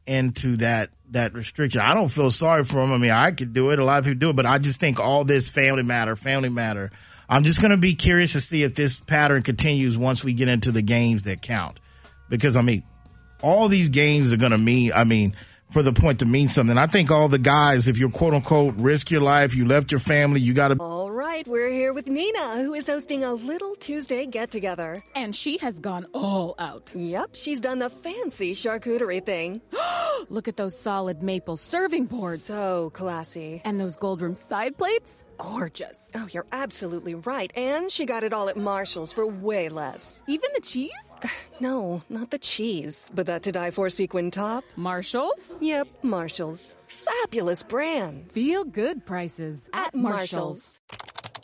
into that that restriction. I don't feel sorry for them. I mean, I could do it. A lot of people do it, but I just think all this family matter, family matter. I'm just going to be curious to see if this pattern continues once we get into the games that count. Because I mean, all these games are going to mean, I mean, for the point to mean something. I think all the guys, if you're quote unquote risk your life, you left your family, you got to. Oh, Right, we're here with Nina, who is hosting a little Tuesday get together. And she has gone all out. Yep, she's done the fancy charcuterie thing. Look at those solid maple serving boards. So classy. And those gold rim side plates? Gorgeous. Oh, you're absolutely right. And she got it all at Marshall's for way less. Even the cheese? No, not the cheese, but that to die for sequin top. Marshalls? Yep, Marshall's. Fabulous brands. Feel good prices at, Marshalls.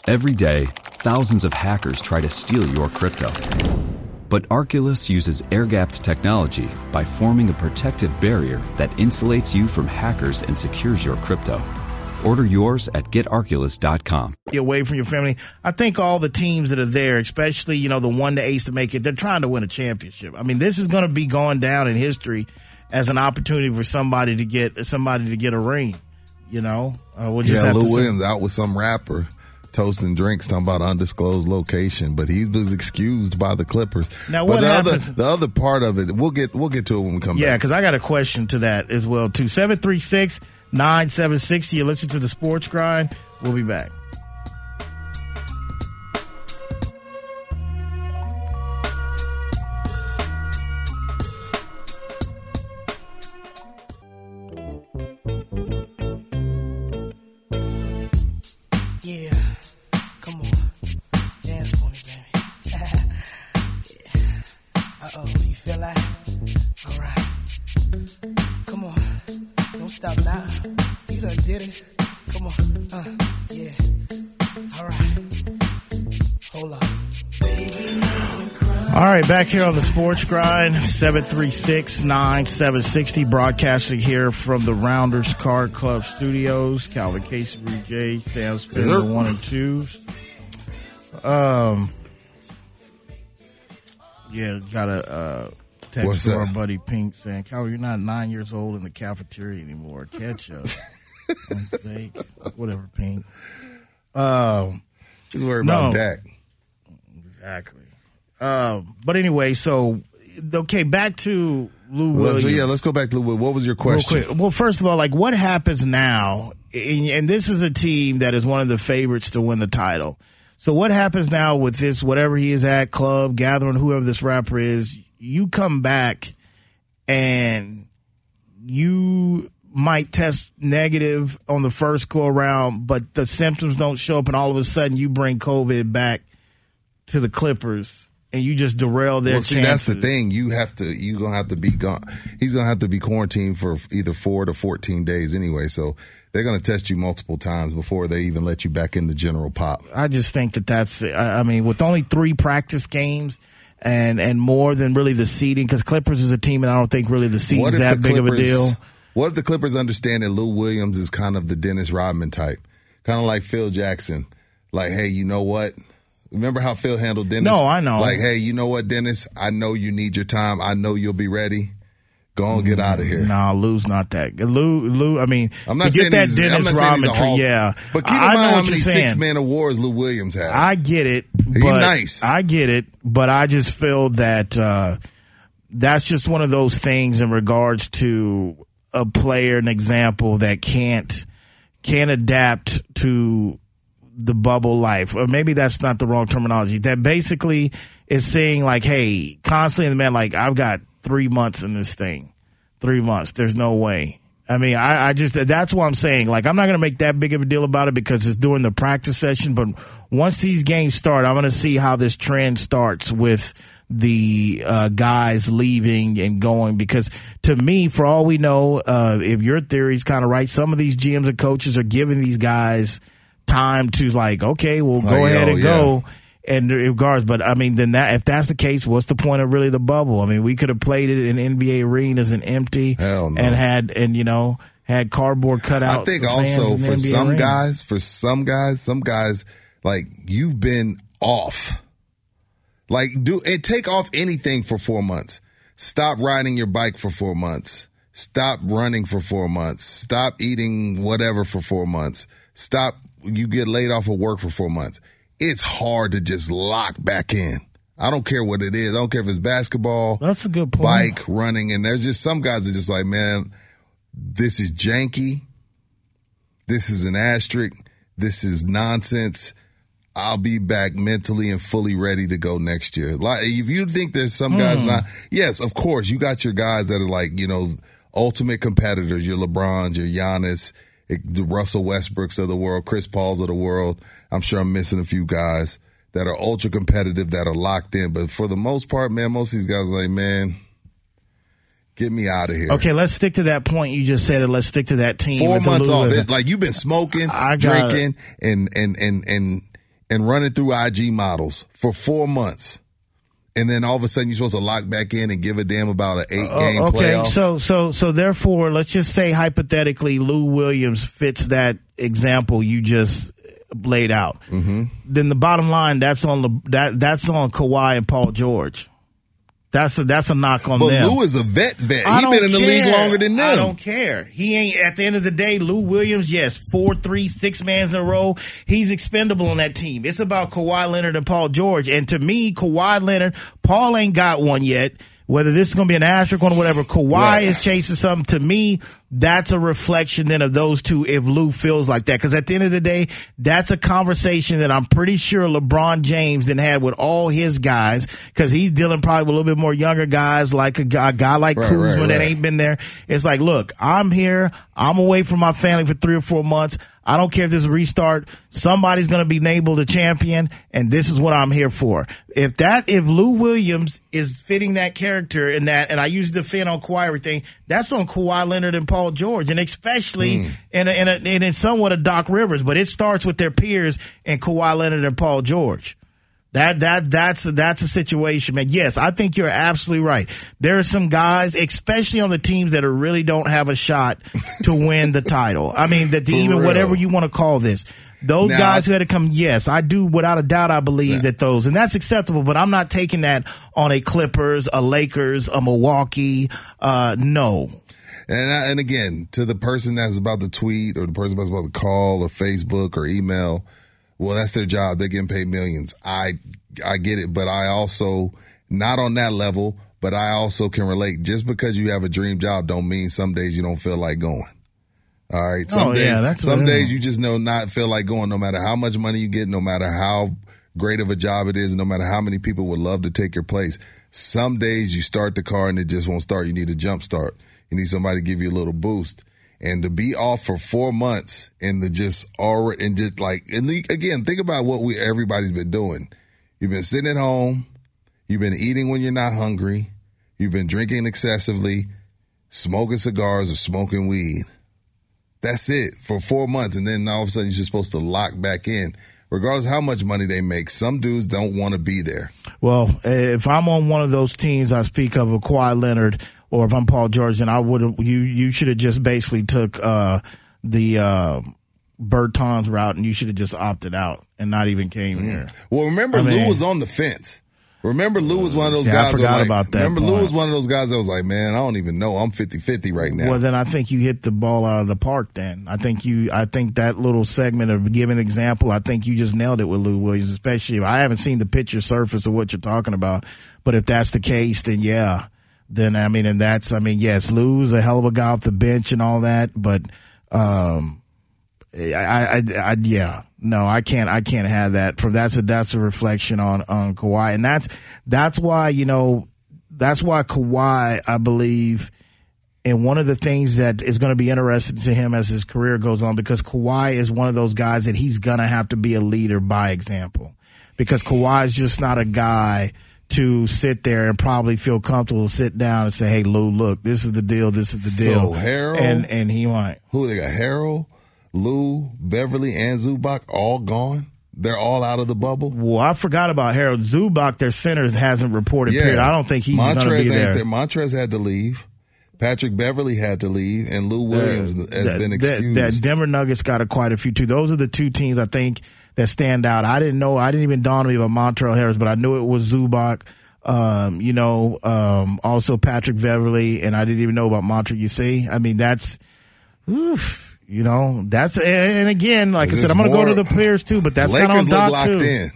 Every day, thousands of hackers try to steal your crypto. But Arculus uses air gapped technology by forming a protective barrier that insulates you from hackers and secures your crypto. Order yours at getarculus.com. Get away from your family. I think all the teams that are there, especially you know the one to ace to make it, they're trying to win a championship. I mean, this is going to be going down in history as an opportunity for somebody to get somebody to get a ring. You know, uh, we'll just yeah, Lou. Williams out with some rapper toasting drinks, talking about undisclosed location, but he was excused by the Clippers. Now, but what the other the other part of it, we'll get we'll get to it when we come Yeah, back. Yeah, because I got a question to that as well too. Seven three six nine seven sixty. You listen to the Sports Grind. We'll be back. Right, back here on the Sports Grind, 736-9760, broadcasting here from the Rounders Card Club Studios. Calvin Casey, J, Sam Spindler, Yes, one and twos. Um, yeah, got a uh, text What's from our buddy Pink saying, Calvin, you're not nine years old in the cafeteria anymore. Catch up. Whatever, Pink. Um, Just worry about No. Dak. Exactly. Um, but anyway, so okay, back to Lou Well, Williams. so yeah, let's go back to Lou. What was your question? Well, first of all, like what happens now? And, and this is a team that is one of the favorites to win the title. So what happens now with this, whatever he is at club, gathering whoever this rapper is, you come back and you might test negative on the first go around, but the symptoms don't show up and all of a sudden you bring COVID back to the Clippers and you just derail their well, see, chances. that's the thing. You have to. You gonna have to be gone. He's gonna have to be quarantined for either four to fourteen days anyway. So they're gonna test you multiple times before they even let you back in the general pop. I just think that that's. I mean, with only three practice games. And and more than really the seeding, because Clippers is a team, and I don't think really the What seeding's if that big of a deal. What if the Clippers understand that Lou Williams is kind of the Dennis Rodman type, kind of like Phil Jackson? Like, hey, you know what? Remember how Phil handled Dennis? No, I know. Like, hey, you know what, Dennis? I know you need your time. I know you'll be ready. Go on, get out of here. Nah, Lou's not that. Lou, Lou. I mean, I'm not to get that he's, Dennis he's Rodman yeah. But keep in I mind know how many six man awards Lou Williams has. I get it. He but nice. I get it, but I just feel that uh, that's just one of those things in regards to a player, an example that can't can't adapt to the bubble life, or maybe that's not the wrong terminology. That basically is saying like, hey, constantly, the man, like I've got three months in this thing, three months. There's no way. I mean, I, I just that's what I'm saying. Like, I'm not going to make that big of a deal about it because it's during the practice session. But once these games start, I'm going to see how this trend starts with the uh, guys leaving and going. Because to me, for all we know, uh, if your theory's kind of right, some of these GMs and coaches are giving these guys time to like, okay, well, go Like, ahead yo, and yeah. go. And regards, but I mean, then that if that's the case, what's the point of really the bubble? I mean, we could have played it in NBA arenas and empty, Hell no. and had and you know had cardboard cut out. I think also for some arena. guys, for some guys, some guys like you've been off. Like do and take off anything for four months. Stop riding your bike for four months. Stop running for four months. Stop eating whatever for four months. Stop. You get laid off of work for four months. It's hard to just lock back in. I don't care what it is. I don't care if it's basketball, That's a good point. bike, running, and there's just some guys that just like, man, this is janky. This is an asterisk. This is nonsense. I'll be back mentally and fully ready to go next year. Like, if you think there's some guys Hmm. not, yes, of course, you got your guys that are like, you know, ultimate competitors, your LeBrons, your Giannis, the Russell Westbrooks of the world, Chris Pauls of the world. I'm sure I'm missing a few guys that are ultra competitive, that are locked in. But for the most part, man, most of these guys are like, man, get me out of here. Okay, let's stick to that point you just said, and let's stick to that team. Four months off. It, like you've been smoking, drinking, and and and and and running through IG models for four months, and then all of a sudden you're supposed to lock back in and give a damn about an eight game Oh, okay, playoff. so so so therefore, let's just say hypothetically, Lou Williams fits that example you just laid out. Mm-hmm. Then the bottom line, that's on the that that's on Kawhi and Paul George. That's a that's a knock on but them. Lou is a vet vet. I He's been in the league longer than them. I don't care. He ain't at the end of the day. Lou Williams, yes, four, three, six mans in a row. He's expendable on that team. It's about Kawhi Leonard and Paul George. And to me, Kawhi Leonard, Paul ain't got one yet. Whether this is going to be an asterisk or whatever, Kawhi Right. is chasing something. To me, that's a reflection then of those two. If Lou feels like that, because at the end of the day, that's a conversation that I'm pretty sure LeBron James then had with all his guys, because he's dealing probably with a little bit more younger guys, like a guy, a guy like Right, Kuzma right, that ain't been there. It's like, look, I'm here. I'm away from my family for three or four months. I don't care if this is a restart. Somebody's going to be named a champion, and this is what I'm here for. If that, if Lou Williams is fitting that character in that, and I use the defend on Kawhi everything, that's on Kawhi Leonard and Paul George, and especially Hmm. in a, in a, and in somewhat a Doc Rivers, but it starts with their peers and Kawhi Leonard and Paul George. That that that's that's a situation, man. Yes, I think you're absolutely right. There are some guys, especially on the teams that are really don't have a shot to win the title. I mean, that the, even real. whatever you want to call this. Those Now- guys who had to come, yes, I do without a doubt. I believe that those, and that's acceptable. But I'm not taking that on a Clippers, a Lakers, a Milwaukee. Uh, no, And I, and again, to the person that's about the tweet or the person that's about the call or Facebook or email, well, that's their job. They're getting paid millions. I I get it, but I also not on that level. But I also can relate. Just because you have a dream job, don't mean some days you don't feel like going. All right. Some Oh, days, yeah, that's some days you just know not feel like going, no matter how much money you get, no matter how great of a job it is, no matter how many people would love to take your place. Some days you start the car and it just won't start. You need a jump start. You need somebody to give you a little boost. And to be off for four months and the just already and just like and the, again, think about what we everybody's been doing. You've been sitting at home. You've been eating when you're not hungry. You've been drinking excessively, smoking cigars or smoking weed. That's it for four months. And then all of a sudden you're supposed to lock back in. Regardless how much money they make, some dudes don't want to be there. Well, if I'm on one of those teams I speak of, a Kawhi Leonard, or if I'm Paul George, then I would have you you should have just basically took uh, the uh, Bertans route and you should have just opted out and not even came mm-hmm. here. Well, remember I mean, Lou was on the fence. Remember, Lou was one of those See, guys. I forgot like, about that. Remember, point. Lou was one of those guys that was like, "Man, I don't even know. I'm 50-50 right now." Well, then I think you hit the ball out of the park. Then I think you, I think that little segment of giving example, I think you just nailed it with Lou Williams. Especially if I haven't seen the picture surface of what you're talking about, but if that's the case, then yeah, then I mean, and that's, I mean, yes, Lou's a hell of a guy off the bench and all that, but um, I, I, I, yeah, no, I can't. I can't have that. From that's a that's a reflection on on Kawhi, and that's that's why you know that's why Kawhi, I believe, and one of the things that is going to be interesting to him as his career goes on, because Kawhi is one of those guys that he's going to have to be a leader by example, because Kawhi is just not a guy to sit there and probably feel comfortable sit down and say, "Hey, Lou, look, this is the deal. This is the deal." So Harrell and and he might. Who they got? Harrell. Lou, Beverley, and Zubac all gone? They're all out of the bubble. Well, I forgot about Harrell Zubac. Their center hasn't reported. Yeah. Period. I don't think he's going to be there. there. Montrez had to leave. Patrick Beverley had to leave, and Lou Williams uh, has that, been excused. That, that Denver Nuggets got a, quite a few too. Those are the two teams I think that stand out. I didn't know. I didn't even dawn on me about Montrezl Harris, but I knew it was Zubac. Um, you know, um, also Patrick Beverley, and I didn't even know about Montrezl. You see, I mean, that's. Oof you know, that's and again, like I said, I'm going to go to the players too, but that's kind of locked too. In.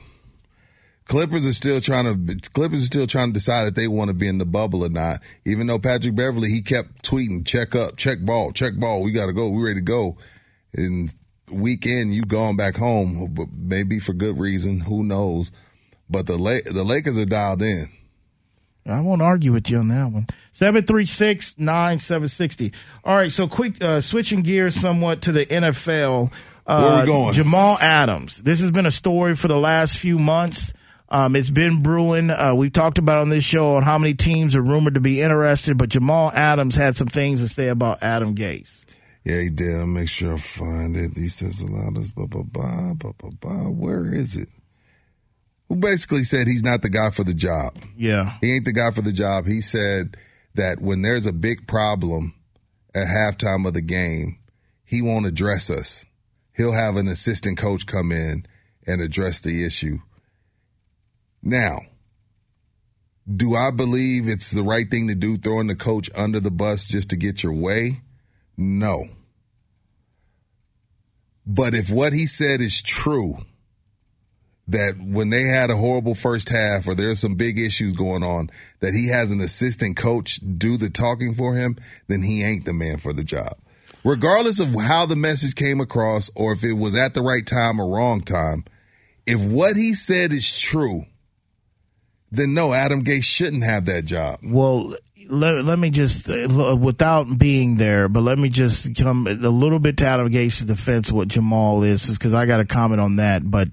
Clippers are still trying to Clippers are still trying to decide if they want to be in the bubble or not. Even though Patrick Beverley he kept tweeting, check up, check ball, check ball, we got to go, we ready to go. And weekend you gone back home, but maybe for good reason, who knows? But the the Lakers are dialed in. I won't argue with you on that one. 736 9760. All right, so quick, uh, switching gears somewhat to the NFL. Uh, Where are we going? Jamal Adams. This has been a story for the last few months. Um, it's been brewing. Uh, we've talked about on this show on how many teams are rumored to be interested, but Jamal Adams had some things to say about Adam Gase. Yeah, he did. I'll make sure I find it. He says allowed us, blah, blah, blah, blah, blah, blah. Where is it? Who basically said he's not the guy for the job. Yeah. He ain't the guy for the job. He said that when there's a big problem at halftime of the game, he won't address us. He'll have an assistant coach come in and address the issue. Now, do I believe it's the right thing to do throwing the coach under the bus just to get your way? No. But if what he said is true, that when they had a horrible first half or there's some big issues going on, that he has an assistant coach do the talking for him, then he ain't the man for the job. Regardless of how the message came across or if it was at the right time or wrong time, if what he said is true, then no, Adam Gase shouldn't have that job. Well, let, let me just, uh, without being there, but let me just come a little bit to Adam Gase's defense, what Jamal is, because I got a comment on that. But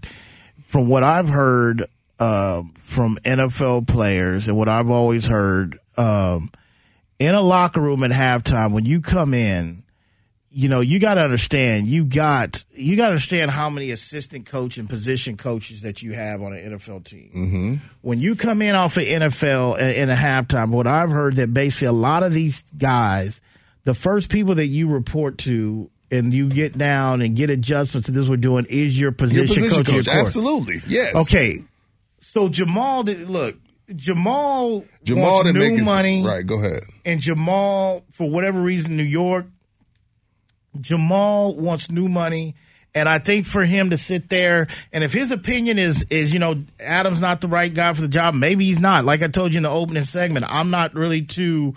from what I've heard uh, from NFL players and what I've always heard, um, in a locker room at halftime, when you come in, you know, you got to understand, you got, you got to understand how many assistant coach and position coaches that you have on an NFL team. Mm-hmm. When you come in off of NFL in a halftime, what I've heard that basically a lot of these guys, the first people that you report to and you get down and get adjustments, and this we're doing is your position, your position coach. coach. Absolutely, yes. Okay, so Jamal, did, look, Jamal, Jamal wants new his, money. Right, go ahead. And Jamal, for whatever reason, New York, Jamal wants new money. And I think for him to sit there, and if his opinion is is you know Adam's not the right guy for the job, maybe he's not. Like I told you in the opening segment, I'm not really too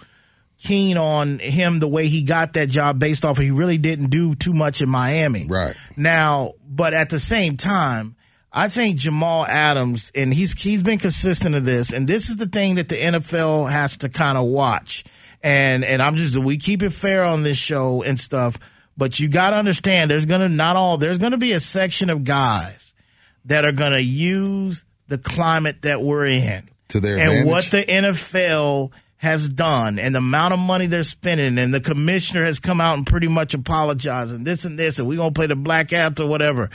keen on him the way he got that job based off of he really didn't do too much in Miami. Right. Now, but at the same time, I think Jamal Adams, and he's he's been consistent of this, and this is the thing that the NFL has to kind of watch. And and I'm just we keep it fair on this show and stuff, but you got to understand there's gonna not all there's gonna be a section of guys that are gonna use the climate that we're in to their and advantage. what the NFL has done and the amount of money they're spending and the commissioner has come out and pretty much apologized and this and this and we're gonna play the black app or whatever.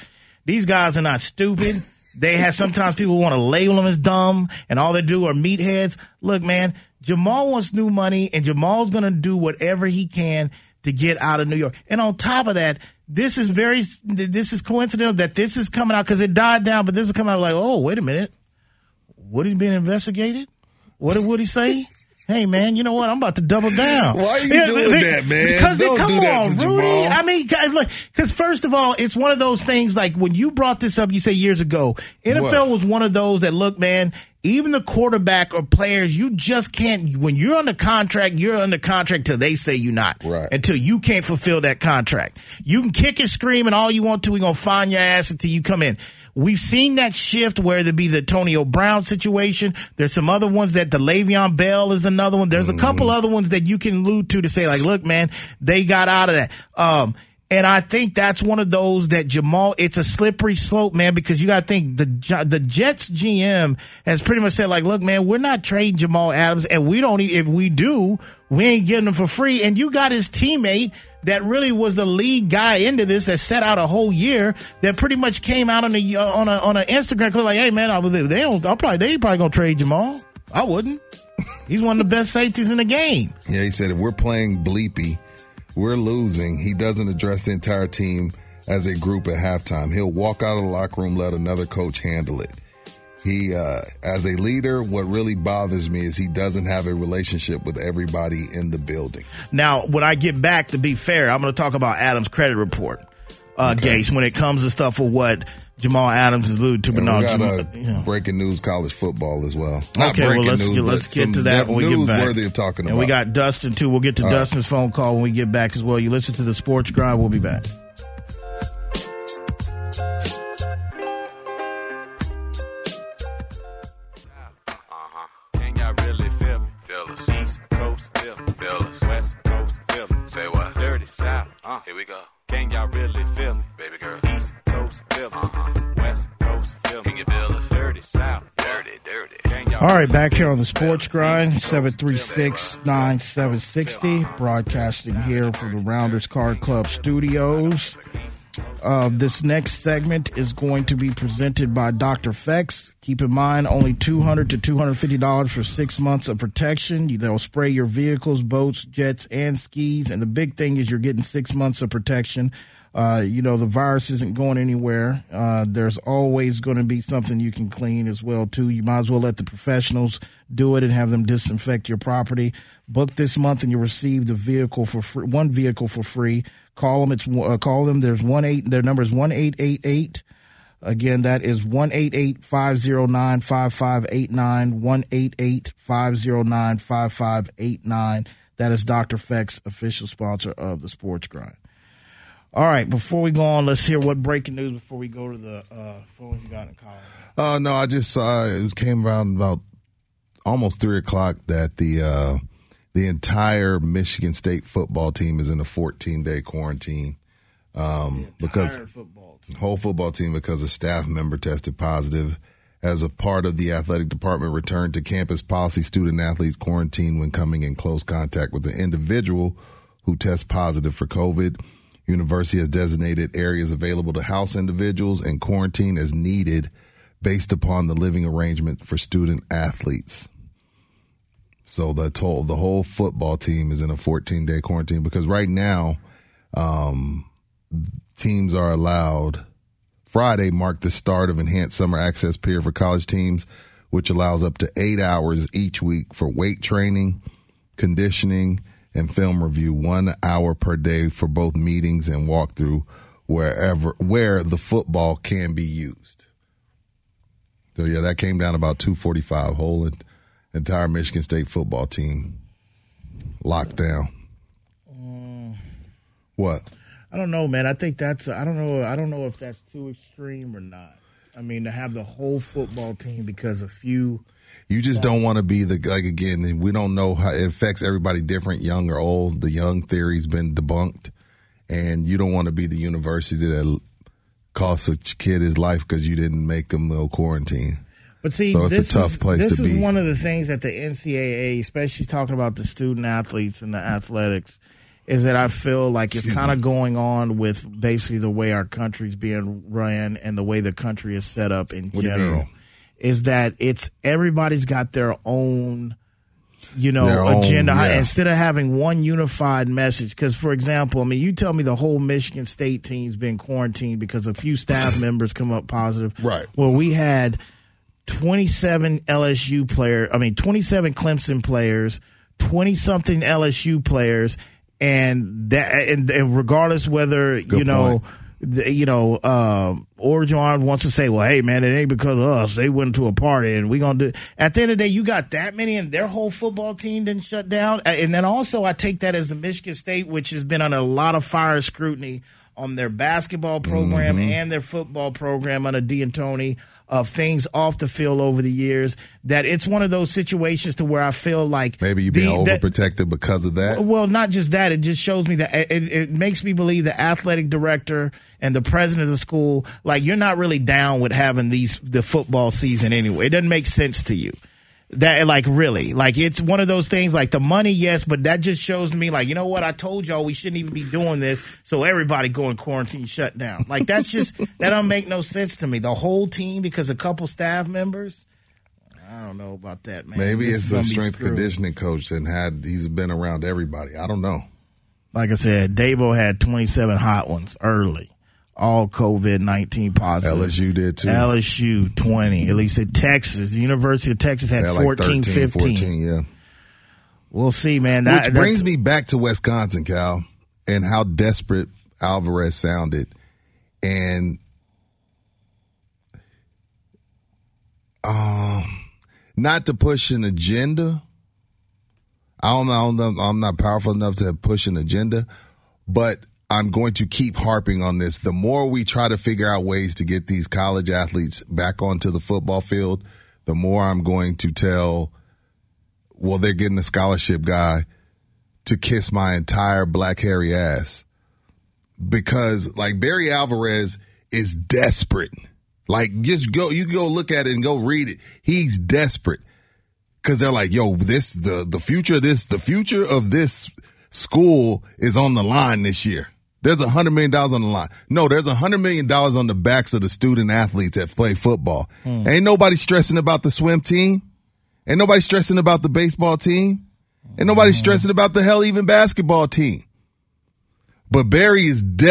These guys are not stupid. They have sometimes people want to label them as dumb and all they do are meatheads. Look, man, Jamal wants new money and Jamal's gonna do whatever he can to get out of New York. And on top of that, this is very this is coincidental that this is coming out because it died down, but this is coming out like, oh, wait a minute. Woody's being investigated? What did Woody say? Hey man, you know what? I'm about to double down. Why are you doing that, man? Because Don't come on, to Rudy. I mean, because first of all, it's one of those things. Like when you brought this up, you say years ago, NFL What? was one of those that look, man. Even the quarterback or players, you just can't. When you're under contract, you're under contract till they say you're not. Right. Until you can't fulfill that contract, you can kick and scream and all you want to. We're gonna find your ass until you come in. We've seen that shift where there be the Antonio Brown situation. There's some other ones that the Le'Veon Bell is another one. There's a couple other ones that you can allude to to say like, look, man, they got out of that. Um, and I think that's one of those that Jamal. It's a slippery slope, man, because you got to think the the Jets GM has pretty much said like, look, man, we're not trading Jamal Adams, and we don't. If we do, we ain't getting him for free. And you got his teammate that really was the lead guy into this that set out a whole year that pretty much came out on a uh, on a on an Instagram clip like, hey man, I they don't. I'll probably they probably gonna trade Jamal. I wouldn't. He's one of the best safeties in the game. Yeah, he said if we're playing bleepy, we're losing. He doesn't address the entire team as a group at halftime. He'll walk out of the locker room, let another coach handle it. He, uh, as a leader, what really bothers me is he doesn't have a relationship with everybody in the building. Now, when I get back, to be fair, I'm going to talk about Adams' credit report, uh, Gase, when it comes to stuff for what Jamal Adams is alluded to. But And no, we got Jamal, yeah. breaking news college football as well. Not Okay, well let's news, get, let's get to that when we get back. worthy of talking and about. we got Dustin too. We'll get to All right. Dustin's phone call when we get back as well. You listen to the Sports Grind. We'll be back. Can y'all really feel me? Feel. East Coast feel me. West Coast feel. Say what? Dirty South. Uh. Here we go. Can y'all really feel me? Baby girl. East Coast feel. Uh-huh. West Coast feel. Can you feel us? Dirty South. Dirty, dirty. All right, back here on the Sports Grind, 736 9760, broadcasting here from the Rounders Card Club studios. Uh, this next segment is going to be presented by Dr. Fex. Keep in mind, only $200 to $250 for six months of protection. They'll spray your vehicles, boats, jets, and skis. And the big thing is you're getting six months of protection. Uh, you know, the virus isn't going anywhere. Uh, there's always going to be something you can clean as well, too. You might as well let the professionals do it and have them disinfect your property. Book this month and you'll receive the vehicle for free, one vehicle for free. Call them. It's uh, call them. There's one eight. Their number is one eight eight eight. Again, that is one eight eight five zero nine five five eight nine one eight eight five zero nine five five eight nine. That is Dr. Fex, official sponsor of the Sports Grind. All right, before we go on, let's hear what breaking news before we go to the uh, phone you got in Colorado. Uh, no, I just saw it came around about almost three o'clock that the uh, the entire Michigan State football team is in a 14 day quarantine um, because football whole football team because a staff member tested positive. As a part of the athletic department returned to campus policy, student athletes quarantine when coming in close contact with an individual who tests positive for COVID. University has designated areas available to house individuals and quarantine as needed based upon the living arrangement for student athletes. So the total, the whole football team is in a 14 day quarantine because right now, um, teams are allowed. Friday marked the start of enhanced summer access period for college teams, which allows up to eight hours each week for weight training, conditioning, and film review. One hour per day for both meetings and walkthrough wherever where the football can be used. So yeah, that came down about two forty five. Whole en- entire Michigan State football team locked down. Mm. What? I don't know, man. I think that's. I don't know. I don't know if that's too extreme or not. I mean, to have the whole football team because a few. You just don't want to be the like again. We don't know how it affects everybody different, young or old. The young theory's been debunked, and you don't want to be the university that costs a kid his life because you didn't make him no quarantine. But see, so it's this a tough is, place this to is be. one of the things that the NCAA, especially talking about the student athletes and the athletics, is that I feel like it's kind of going on with basically the way our country's being ran and the way the country is set up in What general. Is that it's everybody's got their own you know, Their own, agenda yeah. instead of having one unified message. Because, for example, I mean, you tell me the whole Michigan State team's been quarantined because a few staff members come up positive. Right. Well, we had 27 LSU players, I mean, 27 Clemson players, 20 something LSU players, and that, and, and regardless whether, you know, the, you know, um, Orgeron wants to say, well, hey, man, it ain't because of us. They went to a party and we going to do. At the end of the day, you got that many and their whole football team didn't shut down. Uh, And then also, I take that as the Michigan State, which has been under a lot of fire scrutiny on their basketball program Mhm. and their football program under Dantonio of things off the field over the years. That it's one of those situations to where I feel like Maybe you being the- that- overprotected because of that. well, not just that. It just shows me that it, it makes me believe the athletic director and the president of the school, like you're not really down with having these the football season anyway. It doesn't make sense to you. That like really like it's one of those things like the money yes but that just shows me like you know what? I told y'all we shouldn't even be doing this so everybody go in quarantine shut down. Like that's just that don't make no sense to me. The whole team because a couple staff members I don't know about that man. Maybe This it's the strength conditioning coach and had he's been around everybody. I don't know. like I said, Dabo had 27 hot ones early, all COVID 19 positive. LSU did too. LSU 20. At least at Texas, the University of Texas had Yeah, like 14, 13, 15. 14, yeah. We'll see, man. That, Which brings me back to Wisconsin, Cal, and how desperate Alvarez sounded. And um, not to push an agenda. I don't know. I don't know- I'm not powerful enough to push an agenda, but I'm going to keep harping on this. The more we try to figure out ways to get these college athletes back onto the football field, the more I'm going to tell, well, they're getting a scholarship guy to kiss my entire black hairy ass. Because like Barry Alvarez is desperate. Like just go, you go look at it and go read it. He's desperate because they're like, yo, this the the future of this the future of this school is on the line this year. There's a hundred million dollars on the line. No, there's a hundred million dollars on the backs of the student athletes that play football. Hmm. Ain't nobody stressing about the swim team. Ain't nobody stressing about the baseball team. Ain't nobody stressing about the hell even basketball team. But Barry is dead.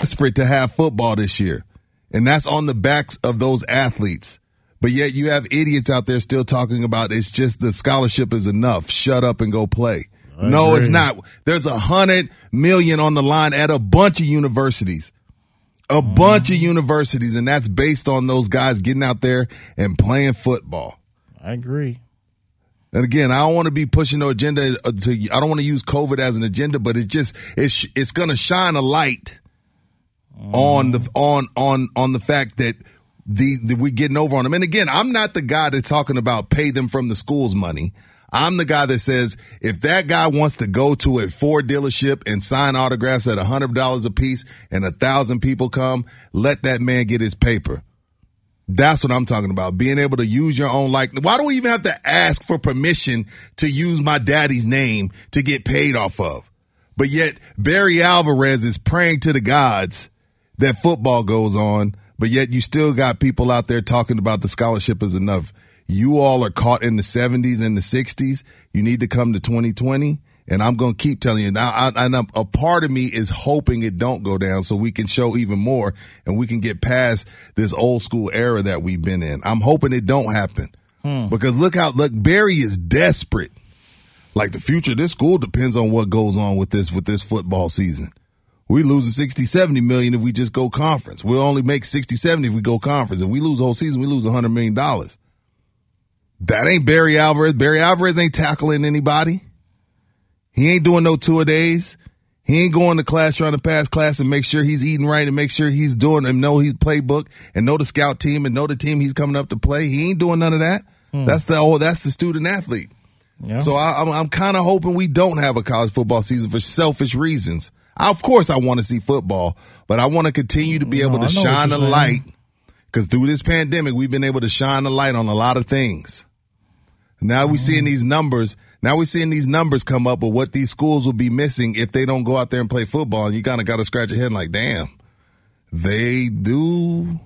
Desperate to have football this year. And that's on the backs of those athletes. But yet you have idiots out there still talking about it's just the scholarship is enough. Shut up and go play. I no, it's not. There's a hundred million on the line at a bunch of universities. A bunch of universities, and that's based on those guys getting out there and playing football. I agree. And again, I don't want to be pushing no agenda. uh, To I don't want to use COVID as an agenda, but it just it's it's going to shine a light on the on on on the fact that the, we're getting over on them. And again, I'm not the guy that's talking about pay them from the school's money. I'm the guy that says if that guy wants to go to a Ford dealership and sign autographs at hundred dollars a piece and a thousand people come, let that man get his paper. That's what I'm talking about. Being able to use your own like. Why do we even have to ask for permission to use my daddy's name to get paid off of? But yet Barry Alvarez is praying to the gods that football goes on. But yet you still got people out there talking about the scholarship is enough. You all are caught in the 70s and the 60s. You need to come to 2020 And I'm going to keep telling you now. I, and I'm, a part of me is hoping it don't go down so we can show even more and we can get past this old school era that we've been in. I'm hoping it don't happen hmm. because look how look Barry is desperate. Like the future of this school depends on what goes on with this with this football season. We lose 60, 70 million if we just go conference. We'll only make 60, 70 if we go conference. If we lose the whole season, we lose $100 million. That ain't Barry Alvarez. Barry Alvarez ain't tackling anybody. He ain't doing no two a days. He ain't going to class trying to pass class and make sure he's eating right and make sure he's doing and know his playbook and know the scout team and know the team he's coming up to play. He ain't doing none of that. Hmm. That's the oh, that's the student athlete. So I, I'm, I'm kind of hoping we don't have a college football season for selfish reasons. I, of course, I want to see football, but I want to continue to be able to I know what shine a light because through this pandemic, we've been able to shine a light on a lot of things. Now we're seeing mm. these numbers. Now we're seeing these numbers come up with what these schools will be missing if they don't go out there and play football. And you kind of got to scratch your head like, damn, they do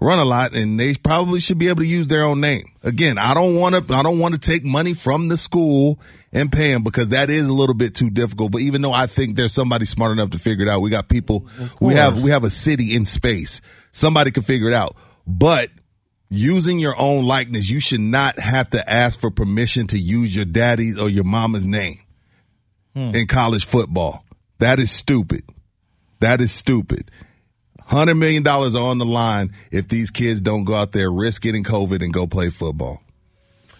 run a lot and they probably should be able to use their own name. Again, I don't want to, I don't want to take money from the school and pay them because that is a little bit too difficult. But even though I think there's somebody smart enough to figure it out, we got people, we have, we have a city in space. Somebody can figure it out. But using your own likeness, you should not have to ask for permission to use your daddy's or your mama's name hmm. in college football. That is stupid. That is stupid. Hundred million dollars on the line if these kids don't go out there, risk getting COVID, and go play football.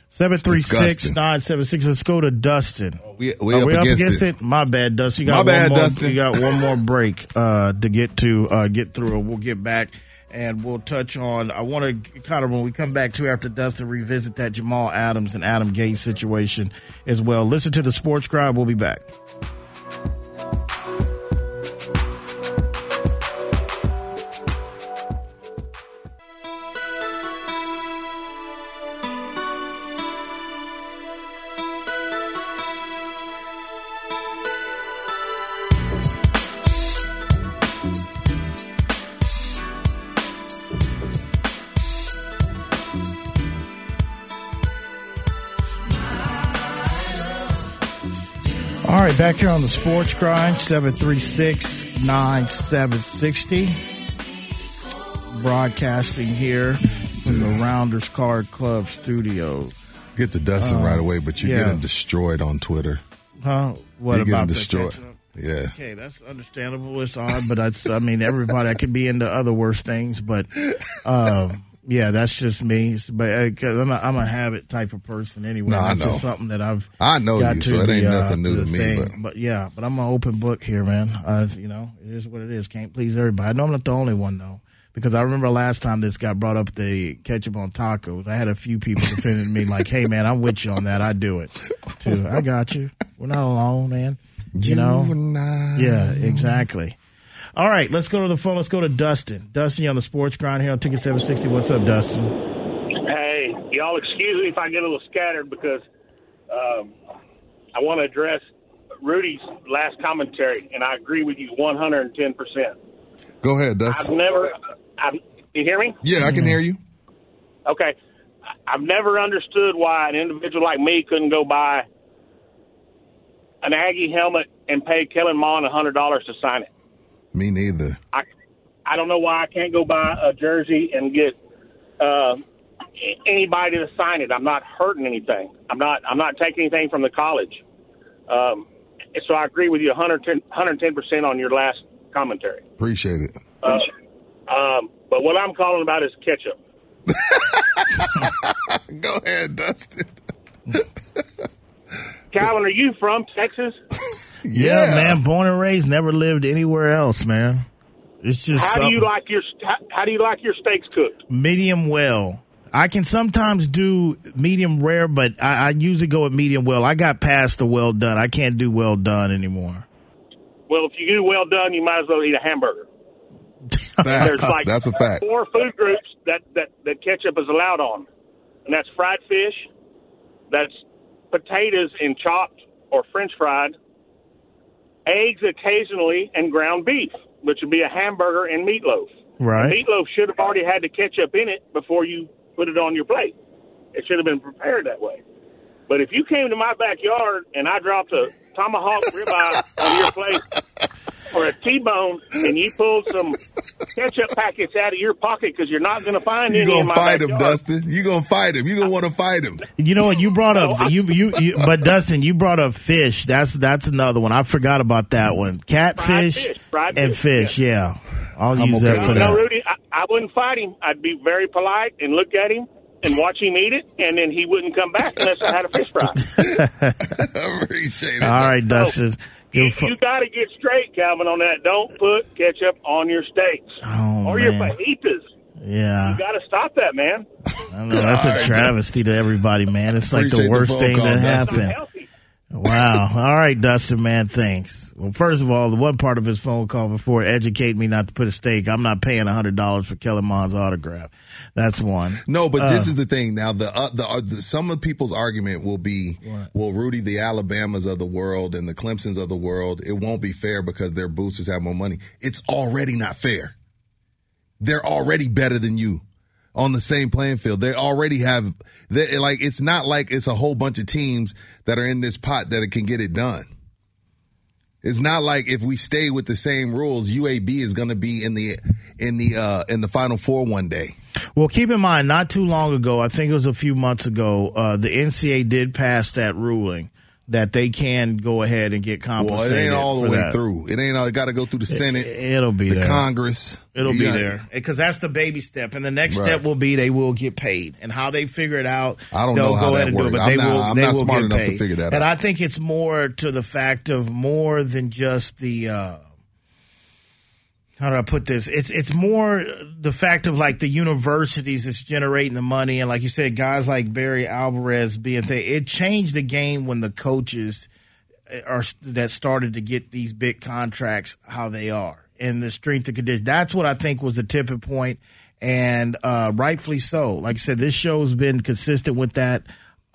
736 976. Let's go to Dustin. We, we Are up we up against against it. it? My bad, Dustin. You My got bad, one more, Dustin. You got one more break uh, to get to uh, get through. We'll get back and we'll touch on. I want to kind of when we come back to after Dustin revisit that Jamal Adams and Adam Gase situation as well. Listen to the Sports Crowd. We'll be back. Back here on the Sports Grind, 736 9760. Broadcasting here from the Rounders Card Club studio. Get to Dustin Uh, right away, but you're yeah. getting destroyed on Twitter. Huh? What You're getting about destroyed? Yeah. Okay, that's understandable. It's odd, but that's, I mean, everybody, I could be into other worse things, but, um, yeah, that's just me. But uh, I'm a, I'm a habit type of person anyway. No, I know. something that I've. I know you, so it ain't the, uh, nothing new the to me, thing. but- yeah, but I'm an open book here, man. Uh, you know, it is what it is. Can't please everybody. I know I'm not the only one though. Because I remember last time this got brought up, the ketchup on tacos. I had a few people defending me, like, "Hey, man, I'm with you on that. I do it too. I got you. We're not alone, man. You, know, yeah, exactly. All right, let's go to the phone. Let's go to Dustin. Dustin, you on the sports grind here on Ticket 760. What's up, Dustin? Hey, y'all excuse me if I get a little scattered because um, I want to address Rudy's last commentary, and I agree with you 110%. Go ahead, I've Dustin. never, I've, you hear me? Yeah, I can hear you. Okay. I- I've never understood why an individual like me couldn't go buy an Aggie helmet and pay Kellen Mond $100 to sign it. Me neither. I, I don't know why I can't go buy a jersey and get uh, anybody to sign it. I'm not hurting anything. I'm not. I'm not taking anything from the college. Um, so I agree with you 110 percent on your last commentary. Appreciate it. Uh, um, but what I'm calling about is ketchup. Go ahead, Dustin. Calvin, are you from Texas? Yeah, man. Born and raised, never lived anywhere else, man. It's just How do you like your how, how do you like your steaks cooked? medium well. I can sometimes do medium rare, but I, I usually go with medium well. I got past the well done. I can't do well done anymore. Well, if you do well done, you might as well eat a hamburger. There's like That's a fact. four food groups that, that, that ketchup is allowed on, and that's fried fish, that's potatoes in chopped or French fried, eggs occasionally, and ground beef, which would be a hamburger and meatloaf. Right. The meatloaf should have already had the ketchup in it before you put it on your plate. It should have been prepared that way. But if you came to my backyard and I dropped a tomahawk ribeye on your plate or a T-bone, and you pulled some ketchup packets out of your pocket because you're not going to find You any in gonna my fight him. Dustin? You're gonna fight him? You're gonna want to fight him? You know what you brought up? You, you you but Dustin, you brought up fish. That's that's another one. I forgot about that one. Catfish fish, fried and fish, fish. Yeah, I'll I'm use okay that for with No. Rudy, I, I wouldn't fight him. I'd be very polite and look at him and watch him eat it, and then he wouldn't come back unless I had a fish fry. I appreciate it. All right, Dustin. You You're you got to get straight, Calvin, on that. Don't put ketchup on your steaks Oh, or your man. fajitas. yeah, You got to stop that, man. I know that's a travesty to everybody, man. It's like Appreciate the the worst phone thing call, that Dustin. happened. Wow. All right, Dustin, man, thanks. Well, first of all, the one part of his phone call before educate me not to put a stake. I'm not paying hundred dollars for Kellen Mond's autograph. That's one. No, but this Uh, is the thing. Now, the, uh, the, uh, the some of people's argument will be, well, Rudy, the Alabamas of the world and the Clemsons of the world, it won't be fair because their boosters have more money. It's already not fair. They're already better than you on the same playing field. They already have, they, like, it's not like it's a whole bunch of teams that are in this pot that it can get it done. It's not like if we stay with the same rules, UAB is going to be in the in the uh in the final four one day. Well, keep in mind, not too long ago, I think it was a few months ago, uh, the NCAA did pass that ruling that they can go ahead and get Well, it ain't all the way that. through. It ain't all. It got to go through the Senate, It, will be the there. Congress. It'll You be there because that's the baby step, and the next Right. step will be they will get paid, and how they figure it out. I don't they'll know how go that ahead and do it, works. but I'm they not- will. I'm they not will smart get enough to paid. figure that And out. I think it's more to the fact of more than just the. Uh, how do I put this? It's it's more the fact of like the universities that's generating the money, and like you said, guys like Barry Alvarez being there. It changed the game when the coaches are that started to get these big contracts how they are and the strength of condition. That's what I think was the tipping point, and uh, rightfully so. Like I said, this show's been consistent with that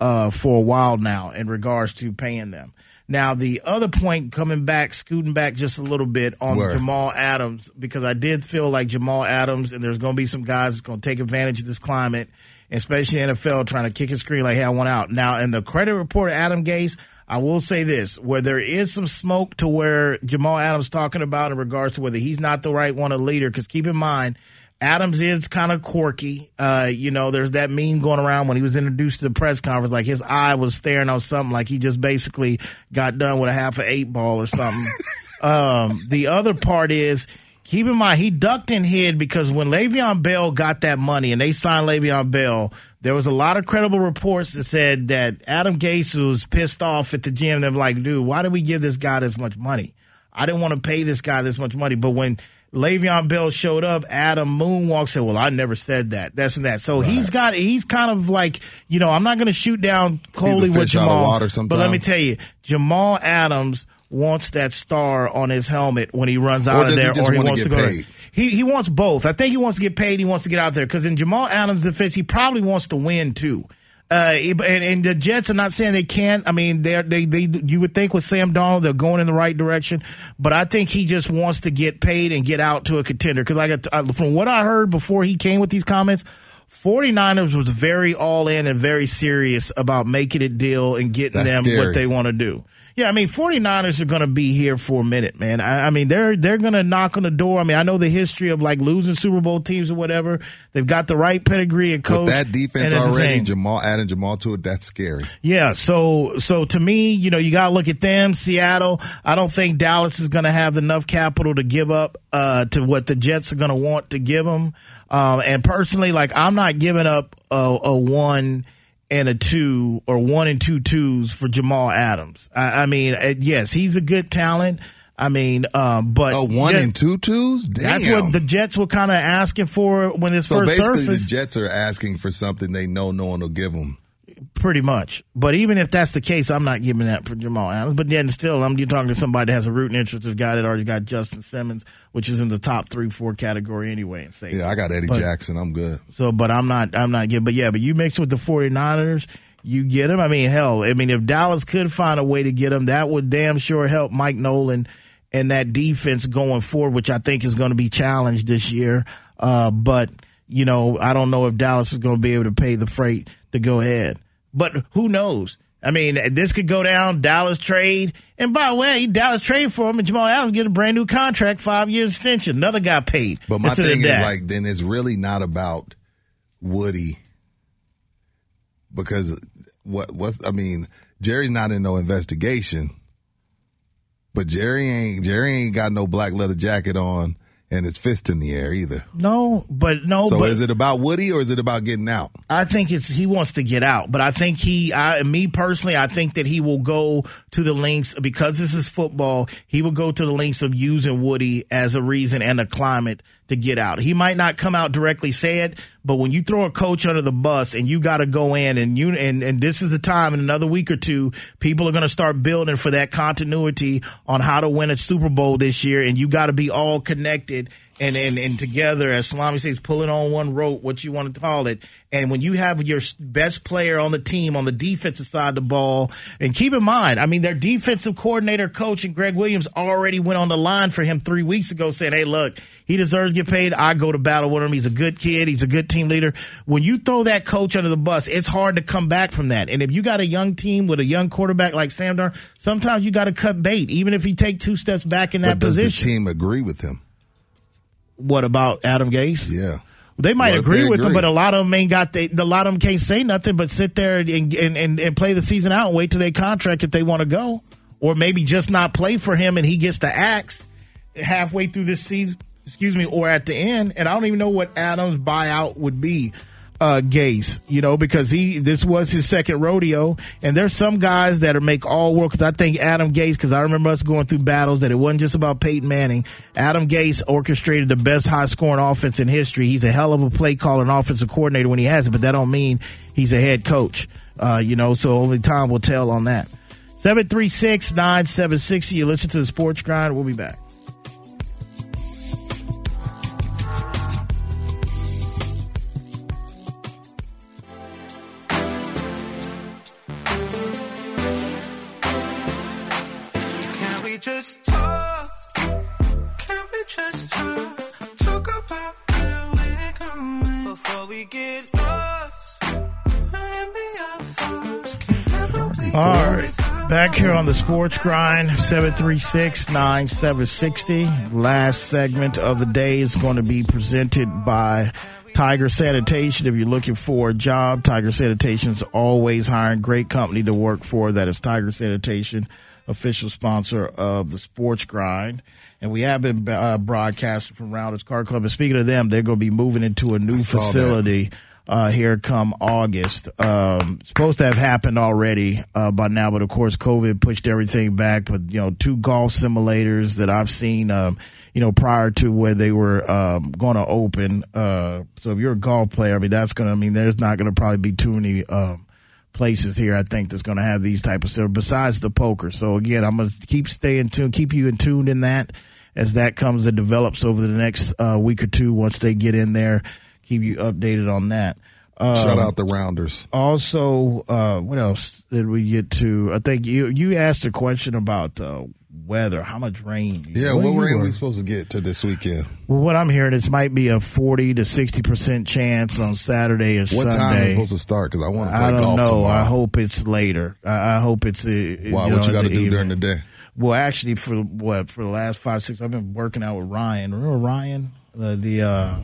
uh, for a while now in regards to paying them. Now, the other point coming back, scooting back just a little bit on Where? Jamal Adams, because I did feel like Jamal Adams, and there's going to be some guys that's going to take advantage of this climate, especially the NFL trying to kick a screen like, hey, I want out. Now, in the credit report of Adam Gase, I will say this, where there is some smoke to where Jamal Adams talking about in regards to whether he's not the right one, a leader, because keep in mind, Adams is kind of quirky. Uh, you know, there's that meme going around when he was introduced to the press conference, like his eye was staring on something, like he just basically got done with a half an eight ball or something. um, the other part is, keep in mind, he ducked and hid because when Le'Veon Bell got that money and they signed Le'Veon Bell, there was a lot of credible reports that said that Adam Gase was pissed off at the gym. They're like, dude, why did we give this guy this much money? I didn't want to pay this guy this much money. But when Le'Veon Bell showed up, Adam Moonwalk said, well, I never said that. That's and that. So he's got, he's kind of like, you know, I'm not going to shoot down Coley with fish out of Jamal. but let me tell you, Jamal Adams wants that star on his helmet when he runs out of does he there, or he wants to go. paid? He he wants both. I think he wants to get paid. He wants to get out there because in Jamal Adams' defense, he probably wants to win too. Uh, and, and the Jets are not saying they can't. I mean, they're, they they you would think with Sam Darnold they're going in the right direction, but I think he just wants to get paid and get out to a contender. Because like I, from what I heard before he came with these comments, 49ers was very all in and very serious about making a deal and getting That's them scary. what they want to do. Yeah, I mean, 49ers are going to be here for a minute, man. I, I mean, they're they're going to knock on the door. I mean, I know the history of like losing Super Bowl teams or whatever. They've got the right pedigree and coach. With that defense already. Jamal adding Jamal to it, that's scary. Yeah, so so to me, you know, you got to look at them. Seattle, I don't think Dallas is going to have enough capital to give up uh, to what the Jets are going to want to give them. Um, and personally, like I'm not giving up a, a one and a two or one and two twos for Jamal Adams. I, I mean, uh, yes, he's a good talent. I mean, um, but A one Jet- and two twos? Damn. That's what the Jets were kind of asking for when this so first basically, surfaced. the Jets are asking for something they know no one will give them. Pretty much. But even if that's the case, I'm not giving that for Jamal Adams. But then still, I'm you're talking to somebody that has a rooting interest, a guy that already got Justin Simmons, which is in the top three, four category anyway. And say, Yeah, I got Eddie But- Jackson. I'm good. So, but I'm not, I'm not giving, but yeah, but you mix with the 49ers, you get him. I mean, hell, I mean, if Dallas could find a way to get him, that would damn sure help Mike Nolan and that defense going forward, which I think is going to be challenged this year. Uh, but, you know, I don't know if Dallas is going to be able to pay the freight to go ahead. But who knows? I mean, this could go down. Dallas trade, and by the way, Dallas trade for him, and Jamal Adams get a brand new contract, five years extension. Another guy paid. But my thing is like, then it's really not about Woody because what what's I mean, Jerry's not in no investigation, but Jerry ain't Jerry ain't got no black leather jacket on and his fist in the air either. no, but no. so but is it about Woody or is it about getting out? I think it's he wants to get out, but I think he, I, me personally, I think that he will go to the links because this is football. He will go to the links of using Woody as a reason and a climate to get out. He might not come out directly say it, but when you throw a coach under the bus and you got to go in and you and and this is the time in another week or two, people are going to start building for that continuity on how to win a Super Bowl this year, and you got to be all connected and, and, and together, as Salami says, pulling on one rope, what you want to call it. And when you have your best player on the team on the defensive side of the ball, and keep in mind, I mean, their defensive coordinator, coach, and Gregg Williams already went on the line for him three weeks ago saying, hey, look, he deserves to get paid. I go to battle with him. He's a good kid. He's a good team leader. When you throw that coach under the bus, it's hard to come back from that. And if you got a young team with a young quarterback like Sam Darnold, sometimes you got to cut bait, even if he take two steps back in that but does position. the team agree with him? What about Adam Gase? Yeah. They might if agree they with him, agree? but a lot of them ain't got they, a lot of them can't say nothing but sit there and and, and, and play the season out and wait till they contract if they want to go, or maybe just not play for him and he gets the axe halfway through this season. Excuse me, or at the end, and I don't even know what Adams' buyout would be. Uh, Gase, you know, because he this was his second rodeo, and there's some guys that are make all work. Because I think Adam Gase, because I remember us going through battles that it wasn't just about Peyton Manning. Adam Gase orchestrated the best high scoring offense in history. He's a hell of a play caller and offensive coordinator when he has it, but that don't mean he's a head coach. Uh, you know, so only time will tell on that. 736 9760. You listen to the sports grind. We'll be back. Just talk? Talk about where we're going before we get lost. Maybe our thoughts can never All right. Back here on the sports grind, 736 9760. Last segment of the day is going to be presented by Tiger Sanitation. If you're looking for a job, Tiger Sanitation is always hiring. Great company to work for. That is Tiger Sanitation, official sponsor of the sports grind. And we have been uh, broadcasting from Rounders Card Club. And speaking of them, they're going to be moving into a new that. facility uh, here come August. Um, supposed to have happened already uh, by now, but of course, COVID pushed everything back. But you know, two golf simulators that I've seen, um, you know, prior to where they were um, going to open. Uh, so if you're a golf player, I mean, that's going to I mean, there's not going to probably be too many. Um, places here I think that's going to have these type of stuff besides the poker. So again, I'm going to keep staying tuned, keep you in tune in that as that comes and develops over the next uh, week or two. Once they get in there, keep you updated on that. Um, Shout out the Rounders. Also, uh, what else did we get to? I think you you asked a question about uh, weather. How much rain? Yeah, What what rain were- we supposed to get to this weekend? Well, what I'm hearing is might be a 40 to 60 percent chance on Saturday or What Sunday. time is supposed to start? Because I want to play I don't golf know. tomorrow. I hope it's later. I, I hope it's. Uh, Why? You what know, you got to do evening. during the day? Well, actually, for what for the last five six, I've been working out with Ryan. Remember Ryan, the the uh,